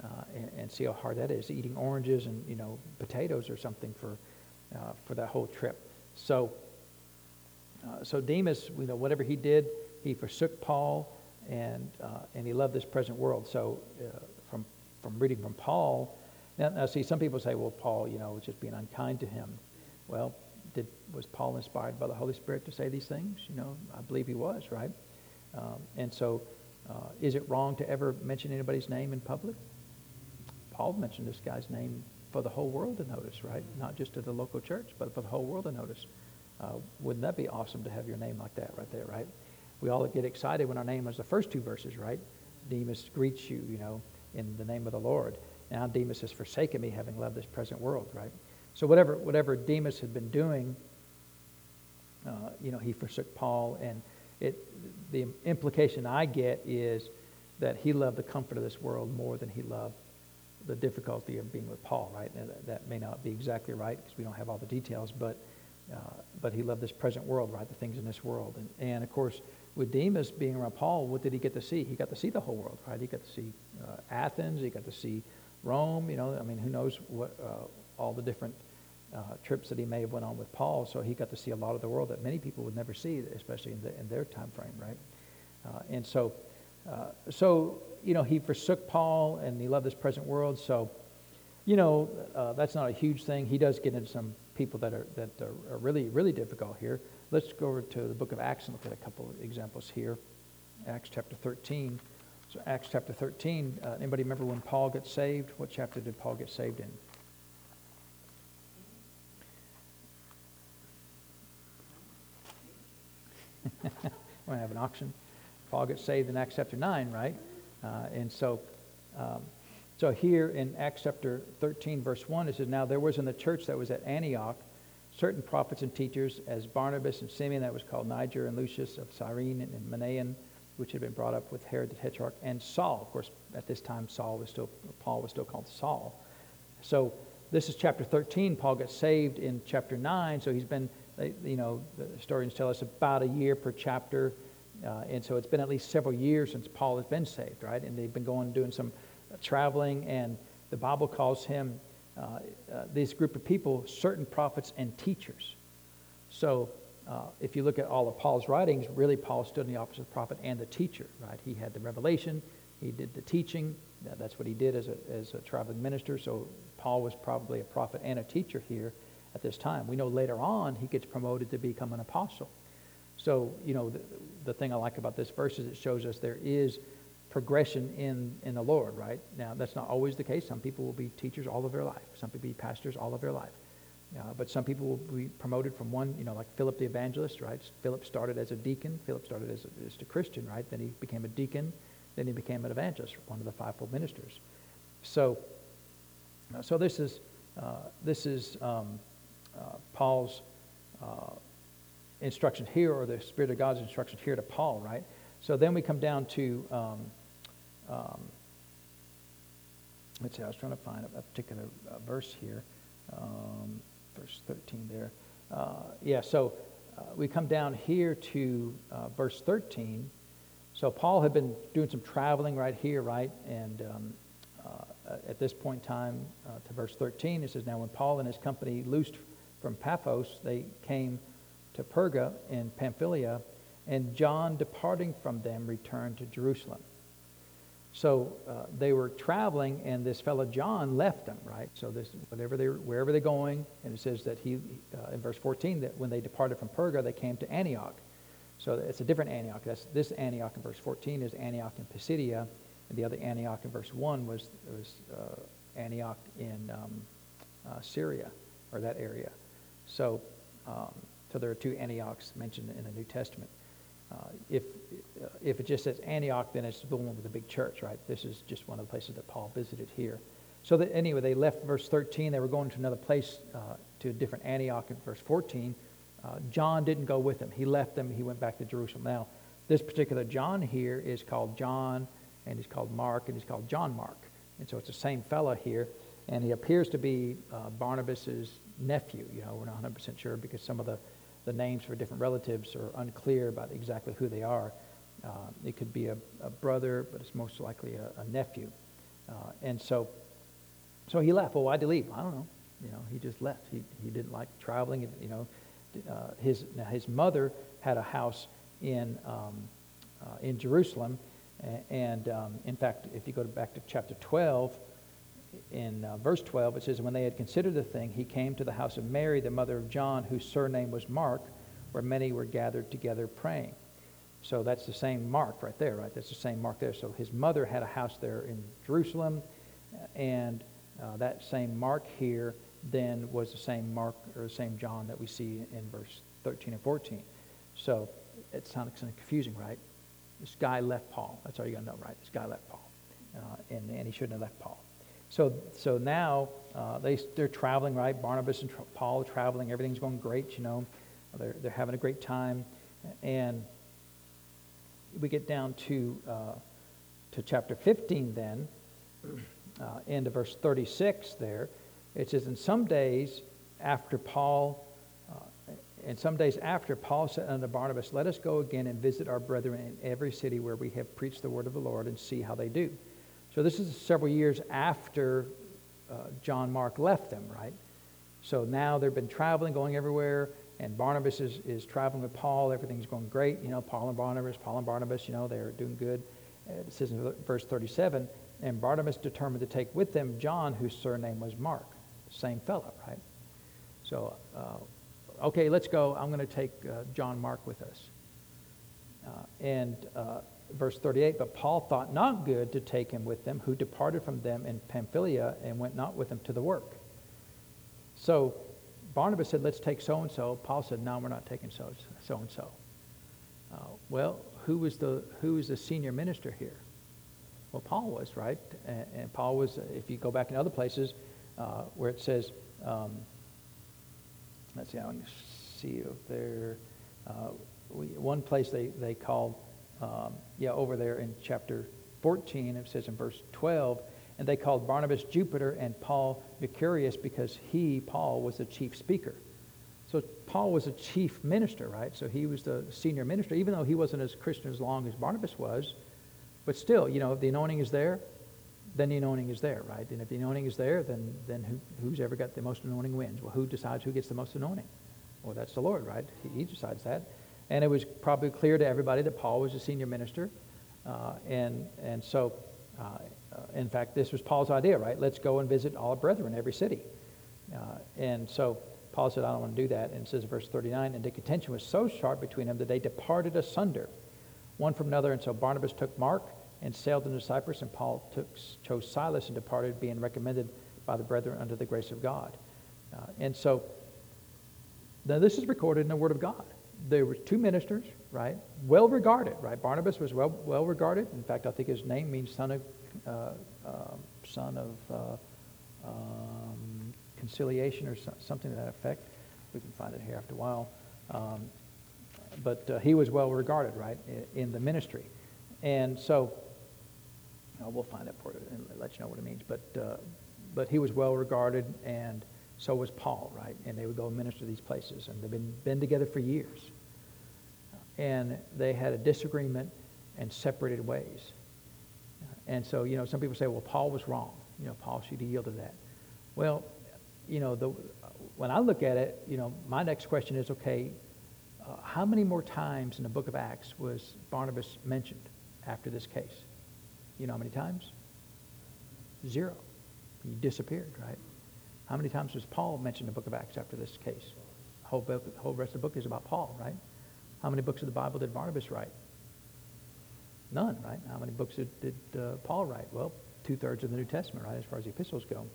Uh, and, and, see how hard that is, eating oranges and, you know, potatoes or something for, uh, for that whole trip. So, uh, so Demas, you know, whatever he did, he forsook Paul and, uh, and he loved this present world. So uh, from, from reading from Paul, now, now, see, some people say, well, Paul, you know, was just being unkind to him. Well, did, was Paul inspired by the Holy Spirit to say these things? You know, I believe he was, right? Um, and so, uh, is it wrong to ever mention anybody's name in public? Paul mentioned this guy's name for the whole world to notice, right? Not just to the local church, but for the whole world to notice. Uh, wouldn't that be awesome to have your name like that right there, right? We all get excited when our name is the first two verses, right? Demas greets you, you know, in the name of the Lord. Now Demas has forsaken me, having loved this present world, right? So whatever, whatever Demas had been doing, uh, you know, he forsook Paul, and it, the implication I get is that he loved the comfort of this world more than he loved the difficulty of being with Paul, right? Now, that, that may not be exactly right because we don't have all the details, but, uh, but he loved this present world, right? The things in this world. And, and of course, with Demas being around Paul, what did he get to see? He got to see the whole world, right? He got to see uh, Athens, he got to see Rome, you know, I mean, who knows what, uh, all the different uh, trips that he may have went on with Paul. So he got to see a lot of the world that many people would never see, especially in, the, in their time frame, right? Uh, and so, uh, so you know, he forsook Paul and he loved this present world. So, you know, that's not a huge thing. He does get into some people that are that are really really difficult here. Let's go over to the book of Acts and look at a couple of examples here. Acts chapter 13. So Acts chapter 13. Uh, anybody remember when Paul got saved? What chapter did Paul get saved in? Want to have an auction? Paul gets saved in Acts chapter 9, right? Uh, and so, um, so here in Acts chapter 13, verse 1, it says, Now there was in the church that was at Antioch certain prophets and teachers, as Barnabas and Simeon, that was called Niger, and Lucius of Cyrene, and Manaen, which had been brought up with Herod the Tetrarch, and Saul. Of course, at this time, Saul was still, Paul was still called Saul. So this is chapter 13. Paul gets saved in chapter 9. So he's been, you know, the historians tell us about a year per chapter. Uh, and so it's been at least several years since Paul has been saved, right? And they've been going doing some uh, traveling, and the Bible calls him, uh, uh, this group of people, certain prophets and teachers. So uh, if you look at all of Paul's writings, really Paul stood in the office of the prophet and the teacher, right? He had the revelation, he did the teaching. That's what he did as a, as a traveling minister. So Paul was probably a prophet and a teacher here at this time. We know later on he gets promoted to become an apostle. So, you know, the, the thing I like about this verse is it shows us there is progression in, in the Lord, right? Now, that's not always the case. Some people will be teachers all of their life. Some people be pastors all of their life. Uh, but some people will be promoted from one, you know, like Philip the evangelist, right? Philip started as a deacon. Philip started as a, a Christian, right? Then he became a deacon. Then he became an evangelist, one of the fivefold ministers. So, uh, so this is, uh, this is um, uh, Paul's uh, instructions here, or the Spirit of God's instructions here to Paul, right? So then we come down to, um, um, let's see, I was trying to find a, a particular uh, verse here, um, verse 13 there. Uh, yeah, so uh, we come down here to uh, verse 13. So Paul had been doing some traveling right here, right? And um, uh, at this point in time, uh, to verse 13, it says, Now when Paul and his company loosed from Paphos, they came to Perga in Pamphylia, and John, departing from them, returned to Jerusalem. So uh, they were traveling, and this fellow John left them, right? So this, whatever they, wherever they're going, and it says that he, uh, in verse 14, that when they departed from Perga, they came to Antioch. So it's a different Antioch. That's, this Antioch in verse 14 is Antioch in Pisidia, and the other Antioch in verse 1 was, was uh, Antioch in um, uh, Syria, or that area. So um, so there are two Antiochs mentioned in the New Testament. Uh, if, if it just says Antioch, then it's the one with the big church, right? This is just one of the places that Paul visited here. So that, anyway, they left verse 13. They were going to another place, uh, to a different Antioch in verse 14. Uh, John didn't go with them. He left them. He went back to Jerusalem. Now, this particular John here is called John and he's called Mark, and he's called John Mark. And so it's the same fella here, and he appears to be uh, Barnabas's nephew. You know, we're not 100% sure because some of the, the names for different relatives are unclear about exactly who they are. Uh, it could be a, a, brother, but it's most likely a, a nephew. Uh, and so, so he left. Well, why'd he leave? I don't know. You know, he just left. He, he didn't like traveling. You know, uh, his, now his mother had a house in, um, uh, in Jerusalem. And um, in fact, if you go back to chapter 12, in uh, verse 12, it says, When they had considered the thing, he came to the house of Mary, the mother of John, whose surname was Mark, where many were gathered together praying. So that's the same Mark right there, right? That's the same Mark there. So his mother had a house there in Jerusalem, and uh, that same Mark here then was the same Mark or the same John that we see in verse 13 and 14. So it sounds kind of confusing, right? This guy left Paul. That's all you got to know, right? This guy left Paul, uh, and, and he shouldn't have left Paul. So, so now uh, they, they're traveling, right? Barnabas and Paul are traveling. Everything's going great, you know. They're, they're having a great time. And we get down to, uh, to chapter 15 then, uh, into verse 36 there. It says, In some days after Paul, uh, and some days after, Paul said unto Barnabas, Let us go again and visit our brethren in every city where we have preached the word of the Lord and see how they do. So this is several years after uh, John Mark left them, right? So now they've been traveling, going everywhere, and Barnabas is, is traveling with Paul. Everything's going great. You know, Paul and Barnabas, Paul and Barnabas, you know, they're doing good. It says in verse 37, and Barnabas determined to take with them John, whose surname was Mark. Same fellow, right? So, uh, okay, let's go. I'm going to take uh, John Mark with us. Uh, and uh, verse 38 But Paul thought not good to take him with them, who departed from them in Pamphylia and went not with them to the work. So Barnabas said, Let's take so and so. Paul said, No, we're not taking so and so. Well, who was, the, who was the senior minister here? Well, Paul was, right? And, and Paul was, if you go back in other places uh, where it says, um, let's see, I want to see if there, uh, we, one place they, they called um, yeah, over there in chapter 14, it says in verse 12, and they called Barnabas Jupiter and Paul Mercurius because he, Paul, was the chief speaker. So Paul was a chief minister, right? So he was the senior minister, even though he wasn't as Christian as long as Barnabas was. But still, you know, if the anointing is there, then the anointing is there, right? And if the anointing is there, then, then who, who's ever got the most anointing wins. Well, who decides who gets the most anointing? Well, that's the Lord, right? He, he decides that. And it was probably clear to everybody that Paul was a senior minister. Uh, and, and so, uh, in fact, this was Paul's idea, right? Let's go and visit all the brethren in every city. Uh, and so Paul said, I don't want to do that. And it says, verse 39, and the contention was so sharp between them that they departed asunder, one from another. And so Barnabas took Mark and sailed into Cyprus, and Paul took, chose Silas and departed, being recommended by the brethren under the grace of God. Uh, and so, now this is recorded in the Word of God there were two ministers, right? Well regarded, right? Barnabas was well well regarded. In fact, I think his name means son of uh, uh, son of uh, um, conciliation or something to that effect. We can find it here after a while. Um, but uh, he was well regarded, right, in the ministry, and so you we'll find it for you and let you know what it means. But uh, but he was well regarded and so was Paul, right? And they would go minister to these places. And they've been, been together for years. And they had a disagreement and separated ways. And so, you know, some people say, well, Paul was wrong. You know, Paul should yield to that. Well, you know, the, when I look at it, you know, my next question is, okay, uh, how many more times in the book of Acts was Barnabas mentioned after this case? You know how many times? Zero. He disappeared, right? How many times was Paul mentioned in the book of Acts after this case? The whole, book, the whole rest of the book is about Paul, right? How many books of the Bible did Barnabas write? None, right? How many books did, did uh, Paul write? Well, two thirds of the New Testament, right, as far as the epistles go.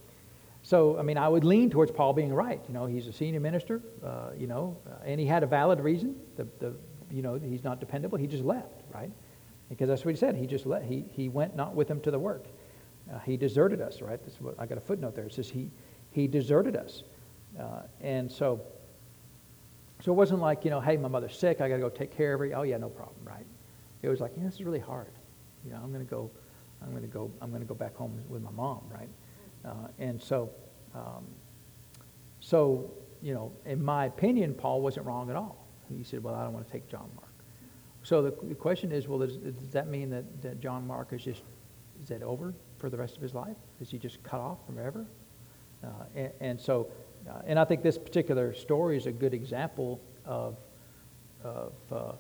So, I mean, I would lean towards Paul being right. You know, he's a senior minister, uh, you know, uh, and he had a valid reason. The, the, you know, he's not dependable. He just left, right? Because that's what he said. He just let, he, he went not with him to the work. Uh, he deserted us, right? This what, I got a footnote there. It says he, he deserted us. Uh, and so, so it wasn't like, you know, hey, my mother's sick, I got to go take care of her. Oh, yeah, no problem, right? It was like, yeah, this is really hard. You know, I'm going to go I'm going to go, I'm going to go back home with my mom, right? Uh, and so, um, so, you know, in my opinion, Paul wasn't wrong at all. He said, well, I don't want to take John Mark. So the, the question is, well, does, does that mean that, that John Mark is just, is that over for the rest of his life? Is he just cut off from? Uh, and, and, so, uh, and I think this particular story is a good example of, of uh,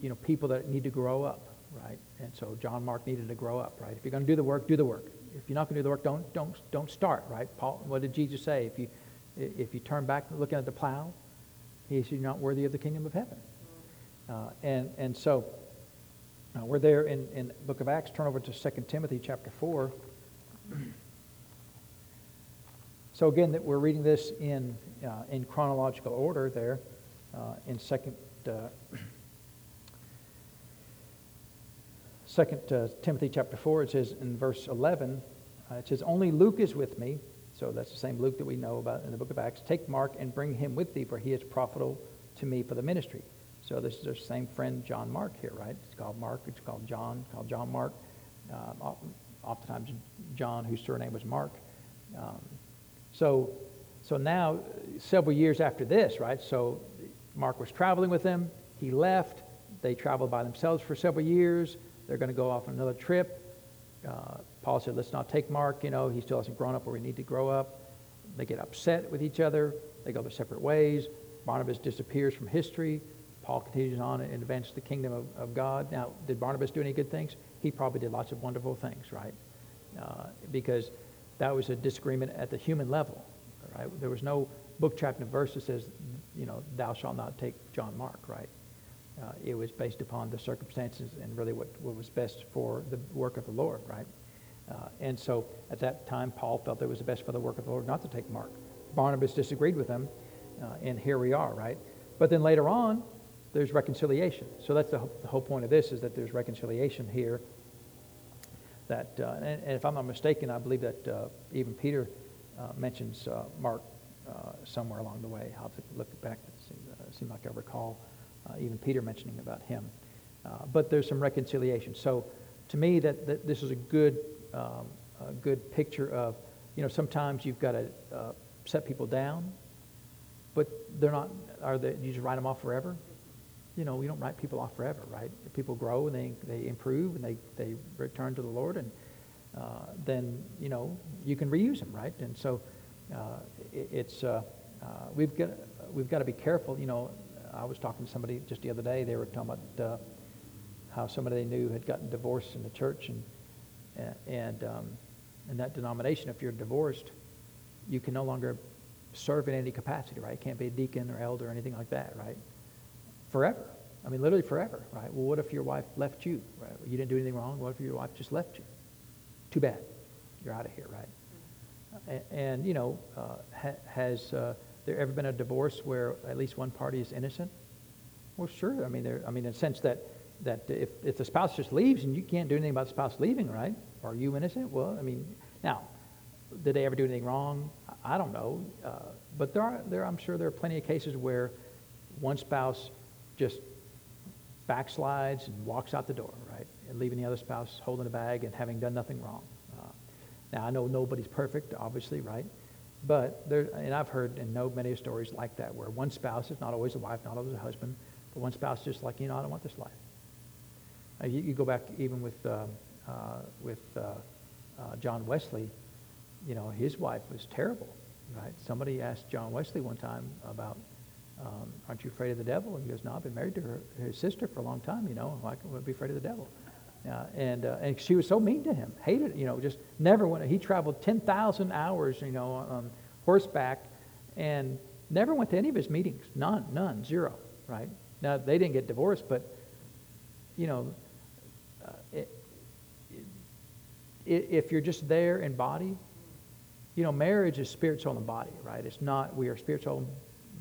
you know, people that need to grow up, right? And so John Mark needed to grow up, right? If you're going to do the work, do the work. If you're not going to do the work, don't, don't, don't start, right? Paul, what did Jesus say? If you, if you turn back looking at the plow, he said, you're not worthy of the kingdom of heaven. Uh, and, and so uh, we're there in, in book of Acts. Turn over to 2 Timothy chapter 4. So again, that we're reading this in, uh, in chronological order there uh, in 2 uh, Second uh, Timothy chapter 4, it says in verse 11, uh, it says, Only Luke is with me. So that's the same Luke that we know about in the book of Acts. Take Mark and bring him with thee, for he is profitable to me for the ministry. So this is the same friend, John Mark, here, right? It's called Mark. It's called John. It's called John Mark. Uh, oftentimes, John, whose surname was Mark. Um, so, so now, several years after this, right? So Mark was traveling with them. He left. They traveled by themselves for several years. They're going to go off on another trip. Uh, Paul said, let's not take Mark. You know, he still hasn't grown up where we need to grow up. They get upset with each other. They go their separate ways. Barnabas disappears from history. Paul continues on and advances the kingdom of, of God. Now, did Barnabas do any good things? He probably did lots of wonderful things, right? Uh, because that was a disagreement at the human level, right? There was no book, chapter, and verse that says, you know, thou shalt not take John Mark, right? Uh, it was based upon the circumstances and really what, what was best for the work of the Lord, right? Uh, and so at that time, Paul felt it was the best for the work of the Lord not to take Mark. Barnabas disagreed with him, uh, and here we are, right? But then later on, there's reconciliation. So that's the, the whole point of this is that there's reconciliation here. That, uh, and, and, if I'm not mistaken, I believe that uh, even Peter uh, mentions uh, Mark somewhere along the way. I'll have to look back. It seems, seems like I recall even Peter mentioning about him. but there's some reconciliation. So to me, that, that this is a good, um, a good picture of, you know, sometimes you've got to uh, set people down, but they're not, are they, you just write them off forever? You know, we don't write people off forever, right? If people grow and they, they improve and they, they return to the Lord, and uh, then, you know, you can reuse them, right? And so uh, it, it's, uh, uh, we've got, we've got to be careful. You know, I was talking to somebody just the other day, they were talking about uh, how somebody they knew had gotten divorced in the church, and and um, in that denomination, if you're divorced, you can no longer serve in any capacity, right? You can't be a deacon or elder or anything like that, right? Forever. I mean, literally forever, right? Well, what if your wife left you? Right? You didn't do anything wrong. What if your wife just left you? Too bad. You're out of here, right? And, and you know, uh, ha, has uh, there ever been a divorce where at least one party is innocent? Well, sure. I mean, there. I mean, in the sense that that if, if the spouse just leaves and you can't do anything about the spouse leaving, right? Are you innocent? Well, I mean, now, did they ever do anything wrong? I don't know. Uh, but there are, there, I'm sure there are plenty of cases where one spouse just backslides and walks out the door, right? And leaving the other spouse holding a bag and having done nothing wrong. Uh, now, I know nobody's perfect, obviously, right? But there, and I've heard and know many stories like that where one spouse is not always a wife, not always a husband, but one spouse just like, you know, I don't want this life. Uh, you, you, go back even with, um, uh, with uh, uh, John Wesley, you know, his wife was terrible, right? Somebody asked John Wesley one time about, um, aren't you afraid of the devil? And he goes, no, I've been married to her, his sister for a long time, you know, why would I be afraid of the devil? Uh, and, uh, and she was so mean to him, hated, you know, just never went, he traveled 10,000 hours, you know, on horseback and never went to any of his meetings, none, none, zero, right? Now, they didn't get divorced, but, you know, uh, it, it, if you're just there in body, you know, marriage is spirit, soul, and body, right? It's not, we are spirit, soul, and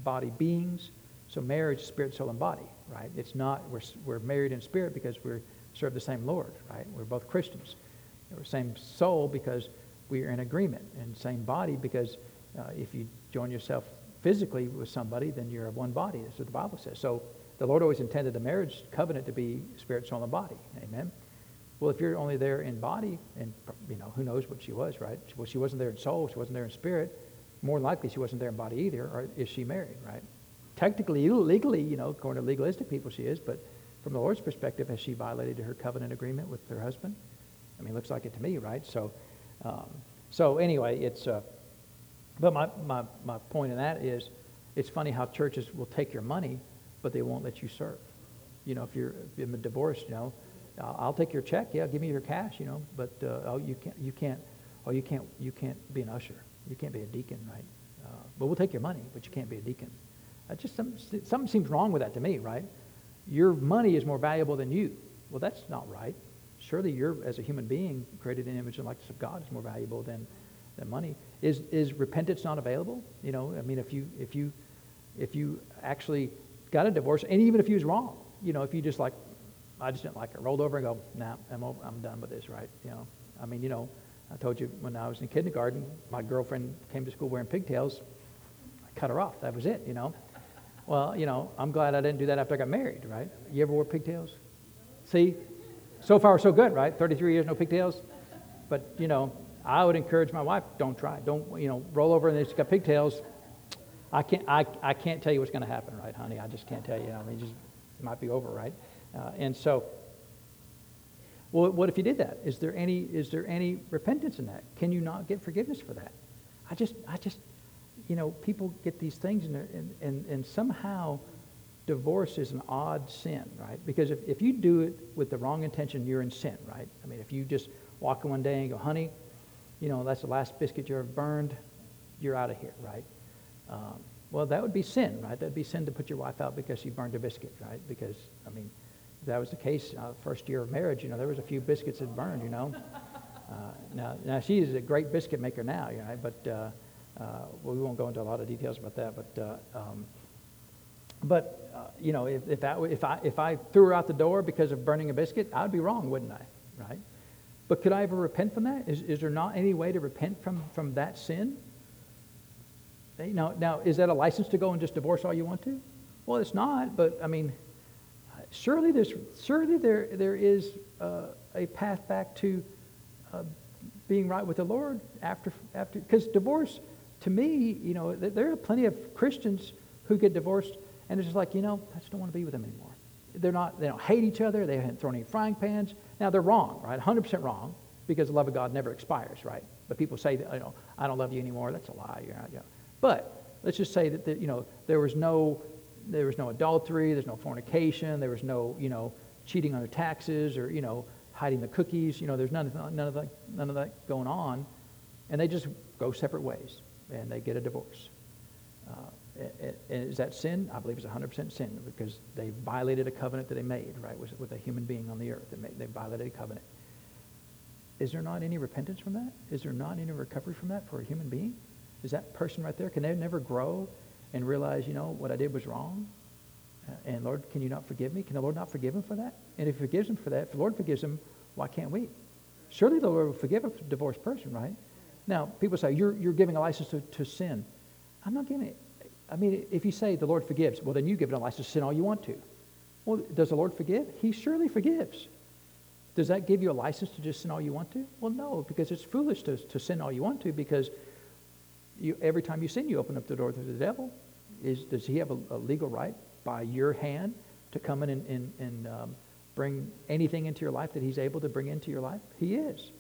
body beings. So marriage spirit, soul, and body, right? It's not, we're, we're married in spirit because we serve the same Lord, right? We're both Christians. We're same soul because we are in agreement, and same body because uh, if you join yourself physically with somebody, then you're of one body. That's what the Bible says. So the Lord always intended the marriage covenant to be spirit, soul, and body. Amen. Well, if you're only there in body, and you know who knows what she was, right? Well, she wasn't there in soul. She wasn't there in spirit. More likely, she wasn't there in body either. Or is she married, right? Technically, legally, you know, according to legalistic people, she is. But from the Lord's perspective, has she violated her covenant agreement with her husband? I mean, it looks like it to me, right? So, um, so anyway, it's. Uh, but my, my, my point in that is, it's funny how churches will take your money, but they won't let you serve. You know, if you're in a divorce, you know, I'll take your check. Yeah, give me your cash. You know, but uh, oh, you can't. You can't. Oh, you can't. You can't be an usher. You can't be a deacon, right? Uh, but we'll take your money, but you can't be a deacon. That just some, something seems wrong with that to me, right? Your money is more valuable than you. Well, that's not right. Surely you're, as a human being, created in the image and likeness of God, is more valuable than, than money. Is, is repentance not available? You know, I mean, if you, if you, if you actually got a divorce, and even if you was wrong, you know, if you just like, I just didn't like it, rolled over and go, nah, I'm, over, I'm done with this, right? You know, I mean, you know, I told you when I was in kindergarten, my girlfriend came to school wearing pigtails. I cut her off. That was it, you know. Well, you know, I'm glad I didn't do that after I got married, right? You ever wore pigtails? See, so far so good, right? 33 years, no pigtails. But, you know, I would encourage my wife, don't try. Don't, you know, roll over and it's got pigtails. I can't, I, I can't tell you what's going to happen, right, honey? I just can't tell you. I mean, just, it might be over, right? Uh, and so, well, what if you did that? Is there any, is there any repentance in that? Can you not get forgiveness for that? I just, I just, you know, people get these things and, and, and, and somehow divorce is an odd sin, right? Because if, if you do it with the wrong intention, you're in sin, right? I mean, if you just walk in one day and go, honey, you know, that's the last biscuit you ever burned, you're out of here, right? Um, well, that would be sin, right? That would be sin to put your wife out because she burned a biscuit, right? Because, I mean, that was the case, uh, first year of marriage, you know, there was a few biscuits that burned, you know. Uh, now, now, she is a great biscuit maker now, you know, but uh, uh, well, we won't go into a lot of details about that, but uh, um, but uh, you know, if, if, that, if, I, if I threw her out the door because of burning a biscuit, I'd be wrong, wouldn't I? Right? But could I ever repent from that? Is, is there not any way to repent from, from that sin? You know, now, is that a license to go and just divorce all you want to? Well, it's not, but I mean, surely, there's, surely there, there is uh, a path back to uh, being right with the Lord after, after, because divorce to me, you know, there are plenty of Christians who get divorced, and it's just like, you know, I just don't want to be with them anymore. They're not, they don't hate each other. They haven't thrown any frying pans. Now, they're wrong, right? 100% wrong, because the love of God never expires, right? But people say that, you know, I don't love you anymore. That's a lie. You're not, you know. But let's just say that, the, you know, there was no, there was no adultery, there's no fornication, there was no, you know, cheating on their taxes or, you know, hiding the cookies. You know, there's none, none, of that, none of that going on. And they just go separate ways and they get a divorce. Uh, is that sin? I believe it's 100% sin because they violated a covenant that they made, right, with, with a human being on the earth. They, made, they violated a covenant. Is there not any repentance from that? Is there not any recovery from that for a human being? Is that person right there, can they never grow and realize, you know, what I did was wrong? And Lord, can you not forgive me? Can the Lord not forgive him for that? And if he forgives him for that, if the Lord forgives him, why can't we? Surely the Lord will forgive a divorced person, right? Now, people say, you're, you're giving a license to, to sin. I'm not giving it. I mean, if you say the Lord forgives, well, then you give it a license to sin all you want to. Well, does the Lord forgive? He surely forgives. Does that give you a license to just sin all you want to? Well, no, because it's foolish to, to sin all you want to because you, every time you sin, you open up the door to the devil. Is, does he have a, a legal right by your hand to come in and, and, and um, bring anything into your life that he's able to bring into your life? He is.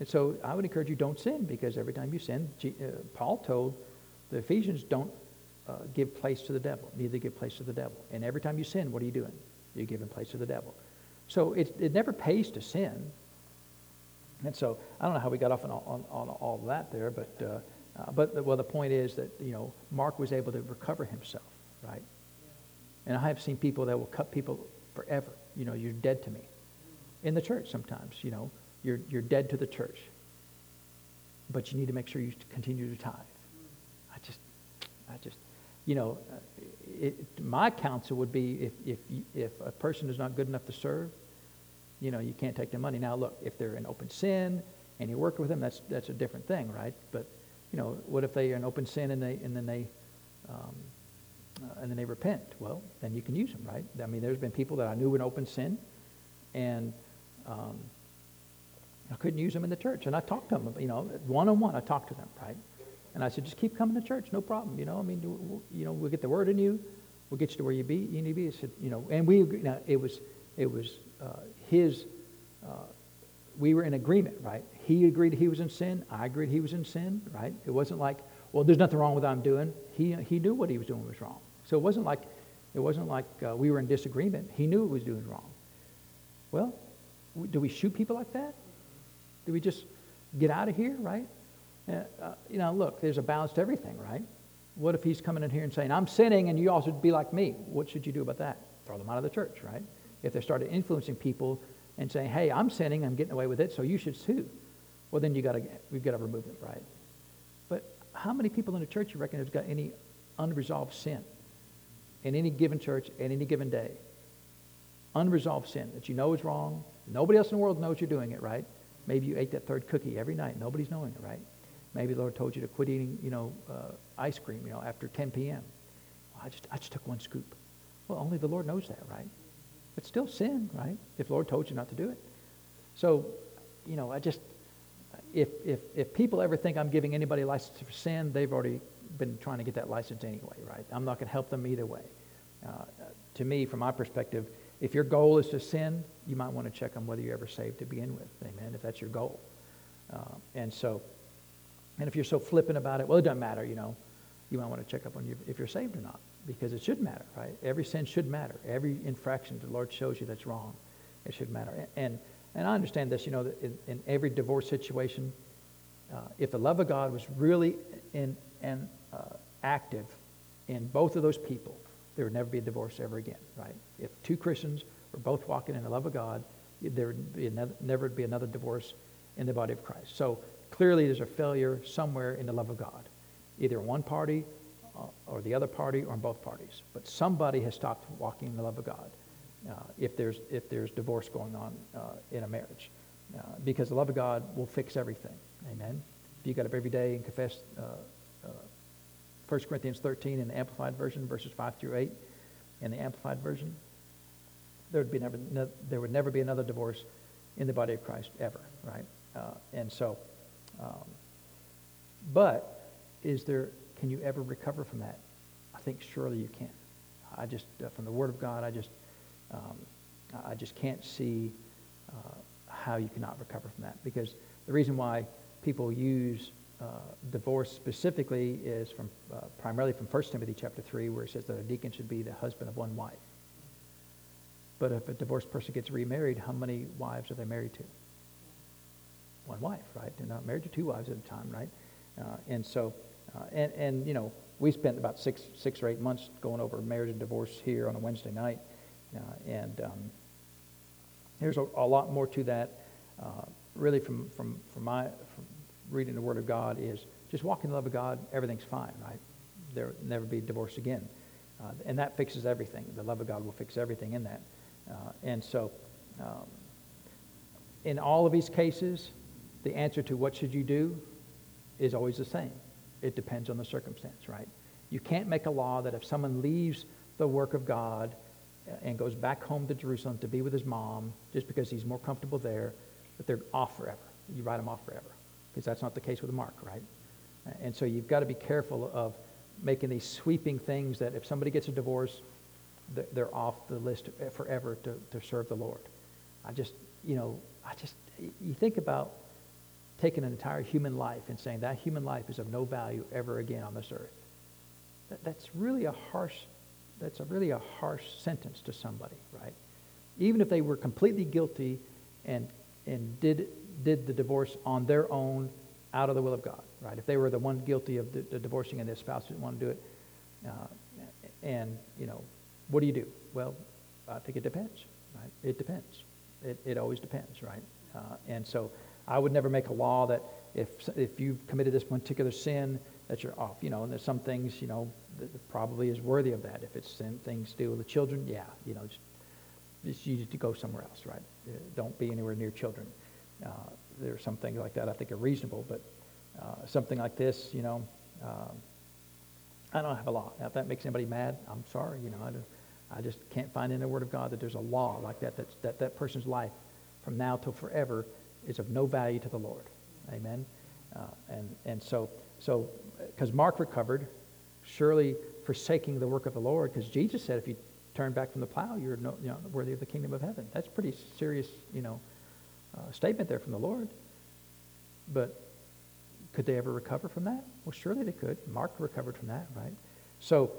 And so I would encourage you don't sin because every time you sin, G, uh, Paul told the Ephesians don't uh, give place to the devil, neither give place to the devil. And every time you sin, what are you doing? You're giving place to the devil. So it, it never pays to sin. And so I don't know how we got off on, on, on all that there, but, uh, uh, but well, the point is that, you know, Mark was able to recover himself, right? And I have seen people that will cut people forever. You know, you're dead to me. In the church sometimes, you know, you're, you're dead to the church. But you need to make sure you continue to tithe. I just, I just, you know, uh, it, my counsel would be if, if, if a person is not good enough to serve, you know, you can't take their money. Now, look, if they're in open sin and you work with them, that's, that's a different thing, right? But, you know, what if they are in open sin and, they, and then they, um, uh, and then they repent? Well, then you can use them, right? I mean, there's been people that I knew in open sin, and um, I couldn't use them in the church. And I talked to them, you know, one on one, I talked to them, right? And I said, just keep coming to church, no problem. You know, I mean, you know, we'll get the word in you. We'll get you to where you be. You need to be. I said, you know, and we now it was it was uh, his. Uh, we were in agreement, right? He agreed he was in sin. I agreed he was in sin, right? It wasn't like, well, there's nothing wrong with what I'm doing. He he knew what he was doing was wrong. So it wasn't like it wasn't like uh, we were in disagreement. He knew it was doing wrong. Well, do we shoot people like that? Do we just get out of here, right? Uh, uh, you know, look, there's a balance to everything, right? What if he's coming in here and saying, I'm sinning and you all also be like me? What should you do about that? Throw them out of the church, right? If they started influencing people and saying, hey, I'm sinning, I'm getting away with it, so you should too. Well, then you gotta, we've got to remove them, right? But how many people in the church you reckon has got any unresolved sin in any given church at any given day? Unresolved sin that you know is wrong. Nobody else in the world knows you're doing it, right? Maybe you ate that third cookie every night. Nobody's knowing it, right? Maybe the Lord told you to quit eating, you know, uh, ice cream, you know, after 10 p.m. Well, I just, I just took one scoop. Well, only the Lord knows that, right? It's still sin, right? If Lord told you not to do it. So, you know, I just, if, if, if people ever think I'm giving anybody a license for sin, they've already been trying to get that license anyway, right? I'm not going to help them either way. Uh, to me, from my perspective, if your goal is to sin, you might want to check on whether you're ever saved to begin with. Amen. If that's your goal. Uh, and so, and if you're so flippant about it, well, it doesn't matter, you know, you might want to check up on you if you're saved or not, because it should matter, right? Every sin should matter. Every infraction the Lord shows you that's wrong, it should matter. And and I understand this, you know, that in, in every divorce situation, uh, if the love of God was really in and uh, active in both of those people, there would never be a divorce ever again, right? If two Christians were both walking in the love of God, there would be another, never be another divorce in the body of Christ. So clearly there's a failure somewhere in the love of God, either one party or the other party or in both parties. But somebody has stopped walking in the love of God uh, if, there's, if there's divorce going on uh, in a marriage. Uh, because the love of God will fix everything. Amen. If you got up every day and confess uh, 1 Corinthians 13 in the Amplified Version, verses 5 through 8, in the Amplified Version, there would, be never, no, there would never be another divorce in the body of Christ ever, right? Uh, and so, um, but is there, can you ever recover from that? I think surely you can. I just, uh, from the Word of God, I just, um, I just can't see uh, how you cannot recover from that. Because the reason why people use uh, divorce specifically is from uh, primarily from 1 Timothy chapter 3, where it says that a deacon should be the husband of one wife. But if a divorced person gets remarried, how many wives are they married to? One wife, right? They're not married to two wives at a time, right? Uh, and so, uh, and, and, you know, we spent about six, six or eight months going over marriage and divorce here on a Wednesday night. Uh, and um, there's a, a, lot more to that. really, from, from, from my, from, reading the Word of God is just walk in the love of God, everything's fine, right? There will never be divorce again. Uh, and that fixes everything. The love of God will fix everything in that. Uh, and so, um, in all of these cases, the answer to what should you do is always the same. It depends on the circumstance, right? You can't make a law that if someone leaves the work of God and goes back home to Jerusalem to be with his mom just because he's more comfortable there, that they're off forever. You write them off forever because that's not the case with Mark, right? And so you've got to be careful of making these sweeping things that if somebody gets a divorce, they're off the list forever to, to serve the Lord. I just, you know, I just, you think about taking an entire human life and saying that human life is of no value ever again on this earth. That, that's really a harsh, that's a really a harsh sentence to somebody, right? Even if they were completely guilty and, and did did the divorce on their own out of the will of God, right? If they were the one guilty of the, the divorcing and their spouse didn't want to do it, uh, and, you know, what do you do? Well, I think it depends, right? It depends. It, it always depends, right? Uh, and so I would never make a law that if, if you've committed this particular sin, that you're off, you know, and there's some things, you know, that probably is worthy of that. If it's sin, things to do with the children, yeah, you know, just, just you need to go somewhere else, right? Uh, don't be anywhere near children. Uh, there are some things like that I think are reasonable, but uh, something like this, you know, um, I don't have a law. Now, if that makes anybody mad, I'm sorry. You know, I, I just can't find in the Word of God that there's a law like that, that that that person's life from now till forever is of no value to the Lord. Amen. Uh, and and so so because Mark recovered, surely forsaking the work of the Lord, because Jesus said, if you turn back from the plow, you're no, you know, worthy of the kingdom of heaven. That's pretty serious, you know, uh, statement there from the Lord. But could they ever recover from that? Well, surely they could. Mark recovered from that, right? So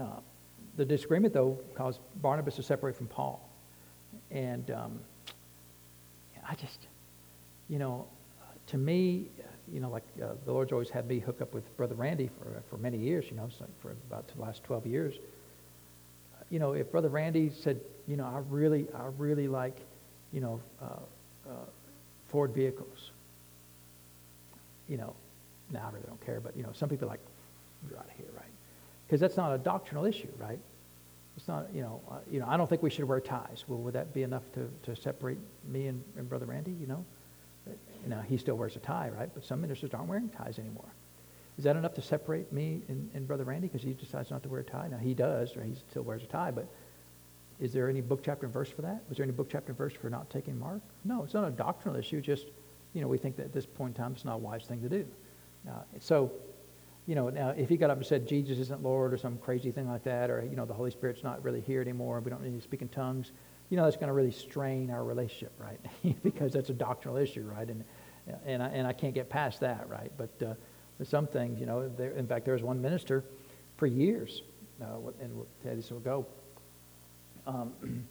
uh, the disagreement, though, caused Barnabas to separate from Paul. And um, I just, you know, to me, you know, like uh, the Lord's always had me hook up with Brother Randy for, for many years, you know, so for about the last 12 years. You know, if Brother Randy said, you know, I really, I really like, you know, uh, uh, Ford vehicles, you know, now I really don't care, but, you know, some people are like, you're out of here, right? Because that's not a doctrinal issue, right? It's not, you know, uh, you know, I don't think we should wear ties. Well, would that be enough to, to separate me and, and Brother Randy, you know? Now, he still wears a tie, right? But some ministers aren't wearing ties anymore. Is that enough to separate me and, and Brother Randy because he decides not to wear a tie? Now, he does, or he still wears a tie, but is there any book, chapter, and verse for that? Was there any book, chapter, and verse for not taking Mark? No, it's not a doctrinal issue. Just, you know, we think that at this point in time it's not a wise thing to do. Uh, so, you know, now if he got up and said Jesus isn't Lord or some crazy thing like that, or, you know, the Holy Spirit's not really here anymore, we don't need to speak in tongues, you know, that's going to really strain our relationship, right? because that's a doctrinal issue, right? And, and, I, and I can't get past that, right? But uh, some things, you know, there, in fact, there was one minister for years, uh, and this will go. Um,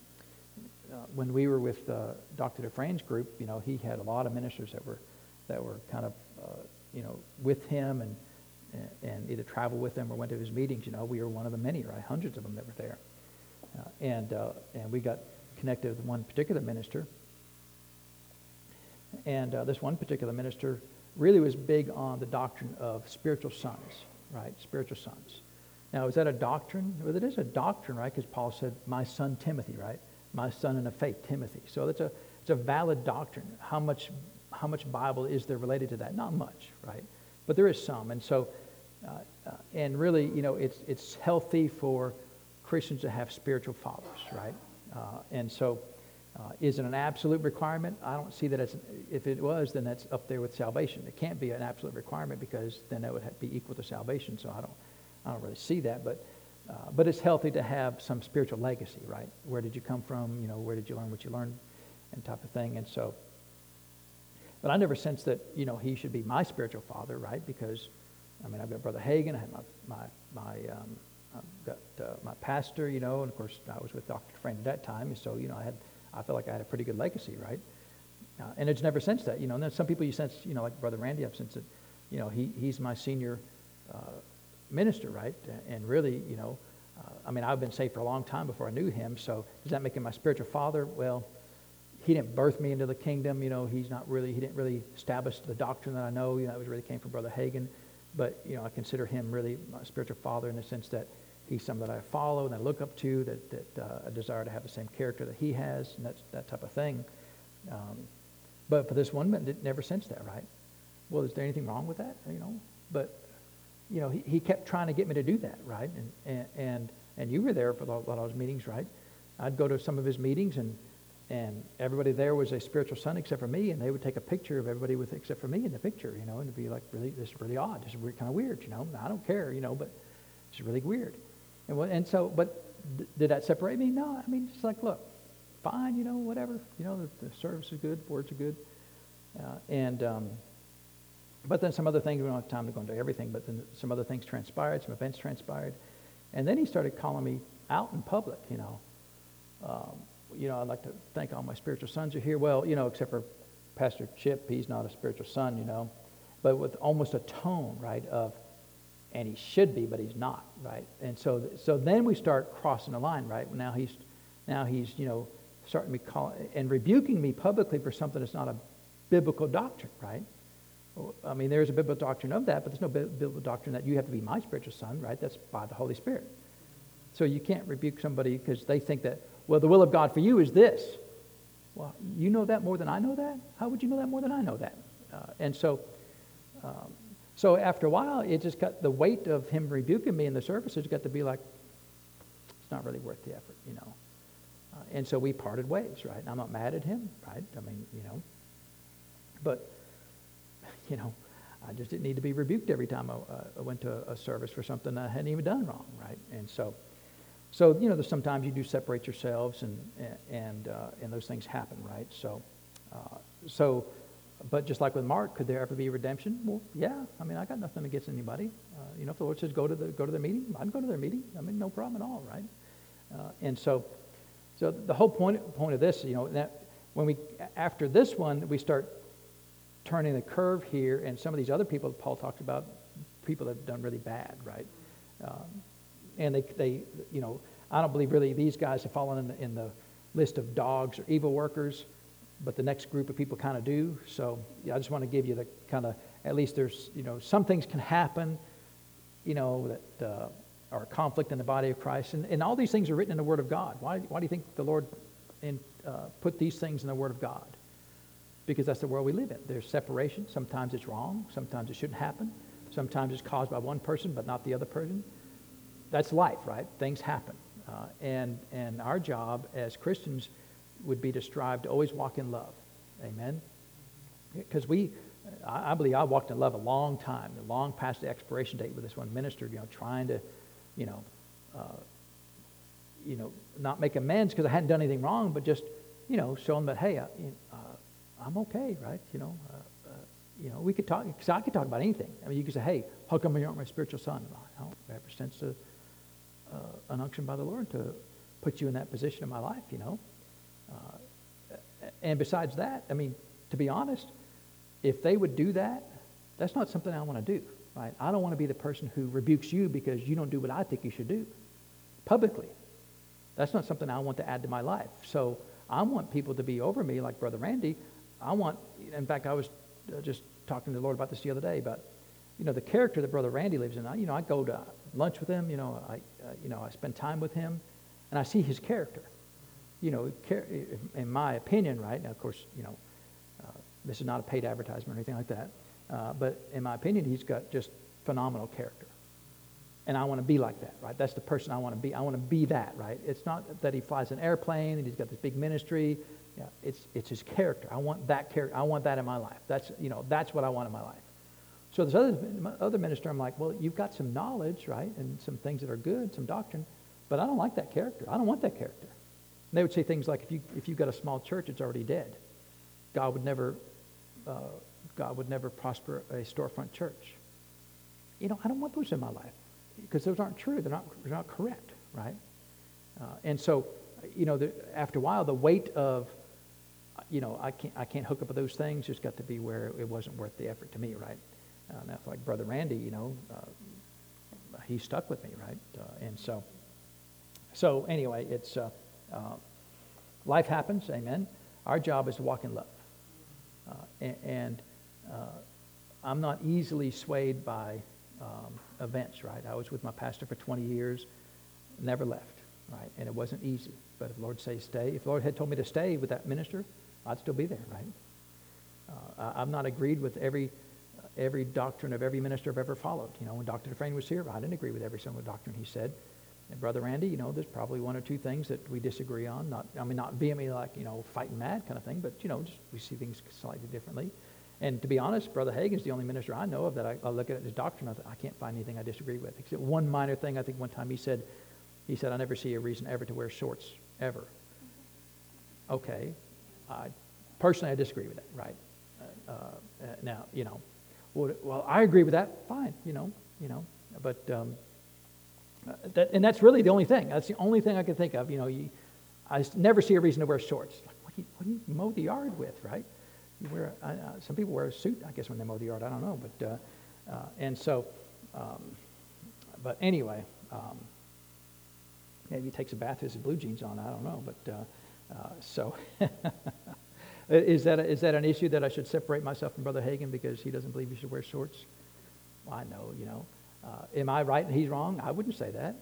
uh, when we were with uh, Dr. Dufresne's group, you know, he had a lot of ministers that were, that were kind of, uh, you know, with him and, and either traveled with him or went to his meetings. You know, we were one of the many, right? Hundreds of them that were there. Uh, and, and we got connected with one particular minister. And uh, this one particular minister really was big on the doctrine of spiritual sons, right? Spiritual sons. Now, is that a doctrine? Well, it is a doctrine, right? Because Paul said, my son Timothy, right? My son in the faith, Timothy. So it's a, it's a valid doctrine. How much, how much Bible is there related to that? Not much, right? But there is some. And so, uh, uh, and really, you know, it's, it's healthy for Christians to have spiritual fathers, right? Uh, and so, uh, is it an absolute requirement? I don't see that as, if it was, then that's up there with salvation. It can't be an absolute requirement because then that would be equal to salvation. So I don't, I don't really see that. But, uh, but it's healthy to have some spiritual legacy, right? Where did you come from? You know, where did you learn what you learned, and type of thing. And so, but I never sensed that you know he should be my spiritual father, right? Because, I mean, I've got Brother Hagin. I have my my my um, I've got uh, my pastor, you know, and of course I was with Dr. Friend at that time, so you know I had I felt like I had a pretty good legacy, right? Uh, and it's never sensed that, you know. And then some people you sense, you know, like Brother Randy, I've sensed that, you know, he, he's my senior uh, minister, right? And really, you know, uh, I mean, I've been saved for a long time before I knew him. So does that make him my spiritual father? Well, he didn't birth me into the kingdom. You know, he's not really, he didn't really establish the doctrine that I know. You know, it was really came from Brother Hagin. But, you know, I consider him really my spiritual father in the sense that he's someone that I follow and I look up to, that, that uh, I desire to have the same character that he has, and that's, that type of thing. Um, but for this one man, never sensed that, right? Well, is there anything wrong with that? You know, but you know, he, he kept trying to get me to do that, right? And and and, and you were there for a lot of those meetings, right? I'd go to some of his meetings, and and everybody there was a spiritual son except for me, and they would take a picture of everybody with except for me in the picture, you know, and it'd be like really this is really odd, this is kind of weird, you know. I don't care, you know, but it's really weird. And, and so, but did that separate me? No. I mean, it's like, look, fine, you know, whatever. You know, the, the service is good, words are good. Uh, and, um, but then some other things, we don't have time to go into everything, but then some other things transpired, some events transpired. And then he started calling me out in public, you know. Um, you know, I'd like to thank all my spiritual sons are here. Well, you know, except for Pastor Chip, he's not a spiritual son, you know. But with almost a tone, right, of, and he should be, but he's not, right? And so, so then we start crossing the line, right? Now he's, now he's, you know, starting to be call and rebuking me publicly for something that's not a biblical doctrine, right? I mean, there's a biblical doctrine of that, but there's no biblical doctrine that you have to be my spiritual son, right? That's by the Holy Spirit. So you can't rebuke somebody because they think that, well, the will of God for you is this. Well, you know that more than I know that? How would you know that more than I know that? Uh, and so, um, so after a while, it just got the weight of him rebuking me in the services got to be like, it's not really worth the effort, you know. Uh, and so we parted ways, right? And I'm not mad at him, right? I mean, you know. But, you know, I just didn't need to be rebuked every time I, uh, I went to a, a service for something I hadn't even done wrong, right? And so, so you know, sometimes you do separate yourselves, and and uh, and those things happen, right? So, uh, so, but just like with Mark, could there ever be redemption? Well, yeah. I mean, I got nothing against anybody. Uh, you know, if the Lord says go to the go to the meeting, I'd go to their meeting. I mean, no problem at all, right? Uh, and so, so the whole point point of this, you know, that when we after this one, we start turning the curve here, and some of these other people Paul talked about, people that have done really bad, right? Um, and they, they, you know, I don't believe really these guys have fallen in the, in the list of dogs or evil workers, but the next group of people kind of do. So yeah, I just want to give you the kind of, at least there's, you know, some things can happen, you know, that uh, are conflict in the body of Christ. And, and all these things are written in the Word of God. Why, why do you think the Lord in, uh, put these things in the Word of God? because that's the world we live in. There's separation. Sometimes it's wrong. Sometimes it shouldn't happen. Sometimes it's caused by one person but not the other person. That's life, right? Things happen. Uh, and, and our job as Christians would be to strive to always walk in love. Amen? Because we, I, I believe I walked in love a long time, long past the expiration date with this one minister, you know, trying to, you know, uh, you know, not make amends because I hadn't done anything wrong, but just, you know, show them that, hey, I, uh, I'm okay, right? You know, uh, uh, you know, we could talk, because I could talk about anything. I mean, you could say, hey, how come you aren't my spiritual son? Don't ever sense a, uh, an unction by the Lord to put you in that position in my life, you know. Uh, and besides that, I mean, to be honest, if they would do that, that's not something I want to do, right? I don't want to be the person who rebukes you because you don't do what I think you should do publicly. That's not something I want to add to my life. So I want people to be over me like Brother Randy. I want, in fact, I was uh, just talking to the Lord about this the other day about, you know, the character that Brother Randy lives in. I, you know, I go to lunch with him, you know, I, uh, you know, I spend time with him, and I see his character. You know, in my opinion, right now, of course, you know, uh, this is not a paid advertisement or anything like that, uh, but in my opinion, he's got just phenomenal character. And I want to be like that, right? That's the person I want to be. I want to be that, right? It's not that he flies an airplane and he's got this big ministry yeah, it's, it's his character. I want that character. I want that in my life. That's, you know, that's what I want in my life. So this other, other minister, I'm like, well, you've got some knowledge, right, and some things that are good, some doctrine, but I don't like that character. I don't want that character. And they would say things like, if, you, if you've got a small church, it's already dead. God would never, uh, God would never prosper a storefront church. You know, I don't want those in my life because those aren't true. They're not, they're not correct, right? Uh, and so, you know, the, after a while, the weight of you know, I can't, I can't hook up with those things. Just got to be where it wasn't worth the effort to me, right? Uh, that's like Brother Randy, you know, uh, he stuck with me, right? Uh, and so, so anyway, it's uh, uh, life happens, amen. Our job is to walk in love, uh, and, and I'm not easily swayed by um, events, right? I was with my pastor for 20 years, never left, right? And it wasn't easy. But if the Lord say stay, if the Lord had told me to stay with that minister, I'd still be there, right? Uh, I, have not agreed with every every doctrine of every minister I've ever followed. You know, when Dr. Dufresne was here, I didn't agree with every single doctrine he said. And Brother Randy, you know, there's probably one or two things that we disagree on. Not, I mean, not vehemently like, you know, fighting mad kind of thing, but, you know, just we see things slightly differently. And to be honest, Brother Hagin's the only minister I know of that I, I look at his doctrine, I, I can't find anything I disagree with. Except one minor thing, I think one time he said, he said, I never see a reason ever to wear shorts, ever. Okay. I Personally, I disagree with that, right? Uh, uh, now, you know, well, I agree with that. Fine, you know, you know, but um, uh, that, and that's really the only thing. That's the only thing I can think of. You know, you, I never see a reason to wear shorts. Like, what do you, what do you mow the yard with, right? You wear uh, some people wear a suit, I guess, when they mow the yard. I don't know, but uh, uh, and so, um, but anyway, um, maybe he takes a bath with his blue jeans on. I don't know, but so. Is that, a, is that an issue that I should separate myself from Brother Hagin because he doesn't believe you should wear shorts? Well, I know, you know. Uh, am I right and he's wrong? I wouldn't say that.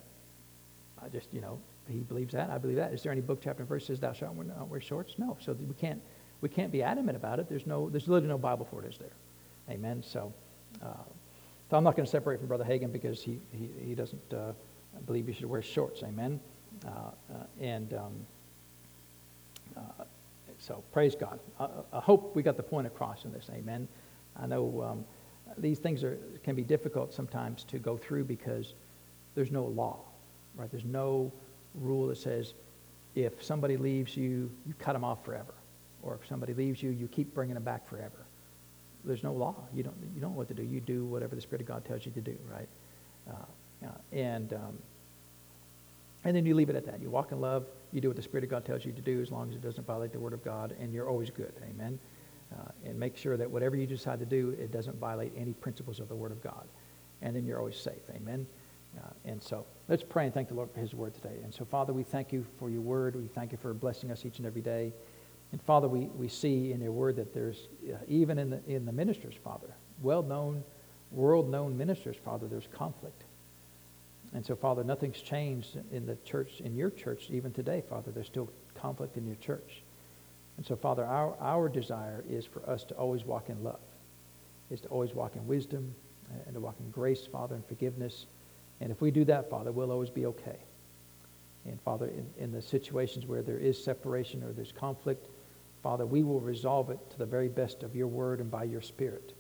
I just, you know, he believes that. I believe that. Is there any book, chapter, and verse that says thou shalt not wear shorts? No. So we can't, we can't be adamant about it. There's no, there's literally no Bible for it, is there? Amen. So, uh, so I'm not going to separate from Brother Hagin because he, he, he doesn't uh, believe you should wear shorts. Amen. Uh, uh, and um, uh, so praise God. I, I, hope we got the point across in this. Amen. I know um, these things are, can be difficult sometimes to go through because there's no law, right? There's no rule that says if somebody leaves you, you cut them off forever. Or if somebody leaves you, you keep bringing them back forever. There's no law. You don't, you don't know what to do. You do whatever the Spirit of God tells you to do, right? Uh, uh, and, um, and then you leave it at that. You walk in love. You do what the Spirit of God tells you to do as long as it doesn't violate the Word of God, and you're always good. Amen. Uh, and make sure that whatever you decide to do, it doesn't violate any principles of the Word of God. And then you're always safe. Amen. Uh, and so let's pray and thank the Lord for his word today. And so, Father, we thank you for your word. We thank you for blessing us each and every day. And Father, we, we see in your word that there's, uh, even in the, in the ministers, Father, well-known, world-known ministers, Father, there's conflict. And so, Father, nothing's changed in the church, in your church, even today, Father. There's still conflict in your church. And so, Father, our, our desire is for us to always walk in love, is to always walk in wisdom, and to walk in grace, Father, and forgiveness and if we do that, Father, we'll always be okay. And Father, in, in the situations where there is separation or there's conflict, Father, we will resolve it to the very best of your word and by your spirit.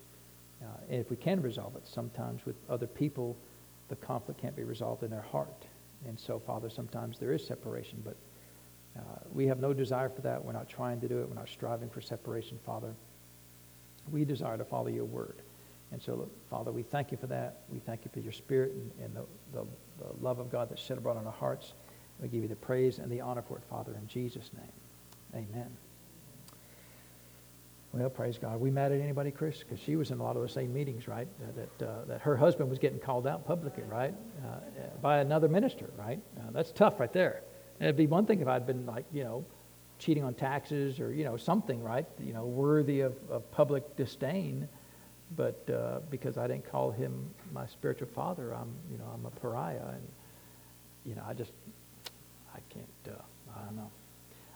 Uh, and if we can resolve it, sometimes with other people, the conflict can't be resolved in their heart. And so, Father, sometimes there is separation, but uh, we have no desire for that. We're not trying to do it. We're not striving for separation, Father. We desire to follow your word. And so, Father, we thank you for that. We thank you for your spirit and, and the, the, the, love of God that's shed abroad on our hearts. We give you the praise and the honor for it, Father, in Jesus' name. Amen. Well, praise God. We mad at anybody, Chris? Because she was in a lot of the same meetings, right? That, uh, that her husband was getting called out publicly, right? Uh, by another minister, right? Uh, that's tough right there. And it'd be one thing if I'd been like, you know, cheating on taxes or, you know, something, right? You know, worthy of, of public disdain but uh, because I didn't call him my spiritual father, I'm, you know, I'm a pariah, and you know, I just, I can't, uh, I don't know.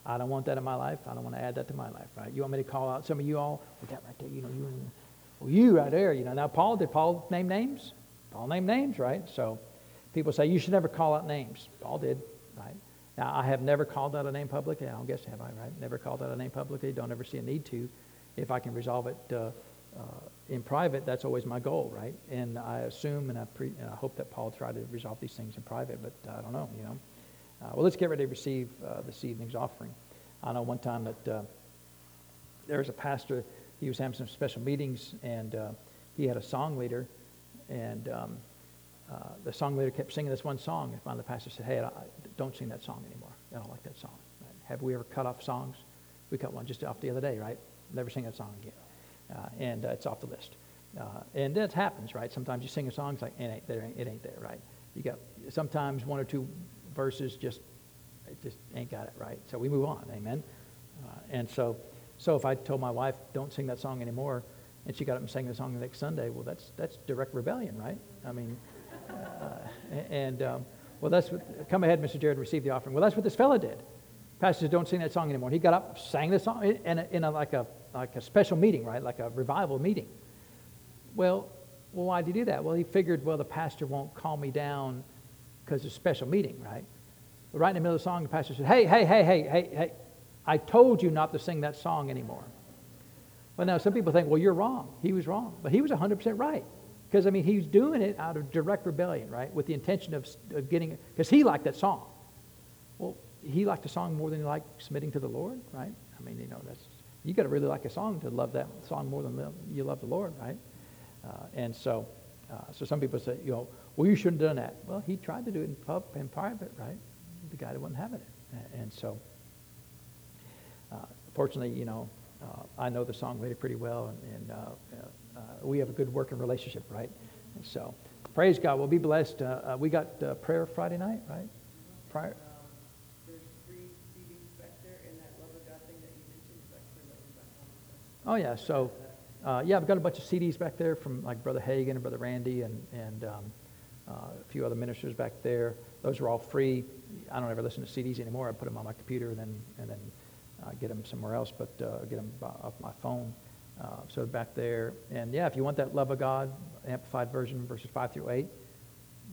I don't want that in my life. I don't want to add that to my life, right? You want me to call out some of you all? Well, that right there, you know, you, and, well, you right there, you know. Now, Paul, did Paul name names? Paul named names, right? So people say you should never call out names. Paul did, right? Now, I have never called out a name publicly. I don't guess have I, right? Never called out a name publicly. Don't ever see a need to. If I can resolve it uh, uh, in private, that's always my goal, right? And I assume and I, pre- and I hope that Paul tried to resolve these things in private, but I don't know, you know. Uh, well, let's get ready to receive uh, this evening's offering. I know one time that uh, there was a pastor, he was having some special meetings, and he had a song leader, and um, the song leader kept singing this one song, and finally the pastor said, hey, I, don't sing that song anymore. I don't like that song. Have we ever cut off songs? We cut one just off the other day, right? Never sing that song again uh, and uh, it's off the list. Uh, and that happens, right? Sometimes you sing a song, it's like, it ain't there, it ain't there, right? You got sometimes one or two verses just, it just ain't got it, right? So we move on, amen? Uh, and so, so if I told my wife, don't sing that song anymore, and she got up and sang the song the next Sunday, well, that's, that's direct rebellion, right? I mean, uh, and, um, well, that's what, come ahead, Mr. Jared, receive the offering. Well, that's what this fellow did. Pastor don't sing that song anymore. He got up, sang the song in, a, in a, like, a, like a special meeting, right? Like a revival meeting. Well, well, why did he do that? Well, he figured, well, the pastor won't call me down because it's a special meeting, right? But right in the middle of the song, the pastor said, hey, hey, hey, hey, hey, hey, I told you not to sing that song anymore. Well, now some people think, well, you're wrong. He was wrong. But he was 100% right. Because, I mean, he was doing it out of direct rebellion, right? With the intention of, of getting, because he liked that song. Well, he liked the song more than he liked submitting to the Lord, right? I mean, you know, that's you got to really like a song to love that song more than you love the Lord, right? Uh, and so, uh, so some people say, you know, well, you shouldn't have done that. Well, he tried to do it in pub in private, right? The guy that wasn't having it, and so, uh, fortunately, you know, uh, I know the song really pretty well, and, and uh, uh, we have a good working relationship, right? And so, praise God. We'll be blessed. we got prayer Friday night, right? Prior. Oh, yeah. So, uh, yeah, I've got a bunch of CDs back there from like Brother Hagin and Brother Randy and, and um, uh, uh, a few other ministers back there. Those are all free. I don't ever listen to CDs anymore. I put them on my computer and then, and then uh, get them somewhere else, but uh, get them off my phone. Uh, so back there. And yeah, if you want that love of God, amplified version, verses 5 through 8,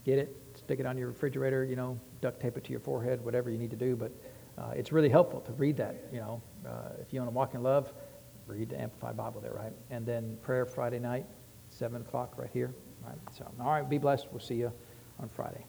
get it, stick it on your refrigerator, you know, duct tape it to your forehead, whatever you need to do. But uh, it's really helpful to read that, you know. Uh, if you want to walk in love, read the Amplified Bible there, right? And then prayer Friday night, 7 o'clock right here. Right? So, all right, be blessed. We'll see you on Friday.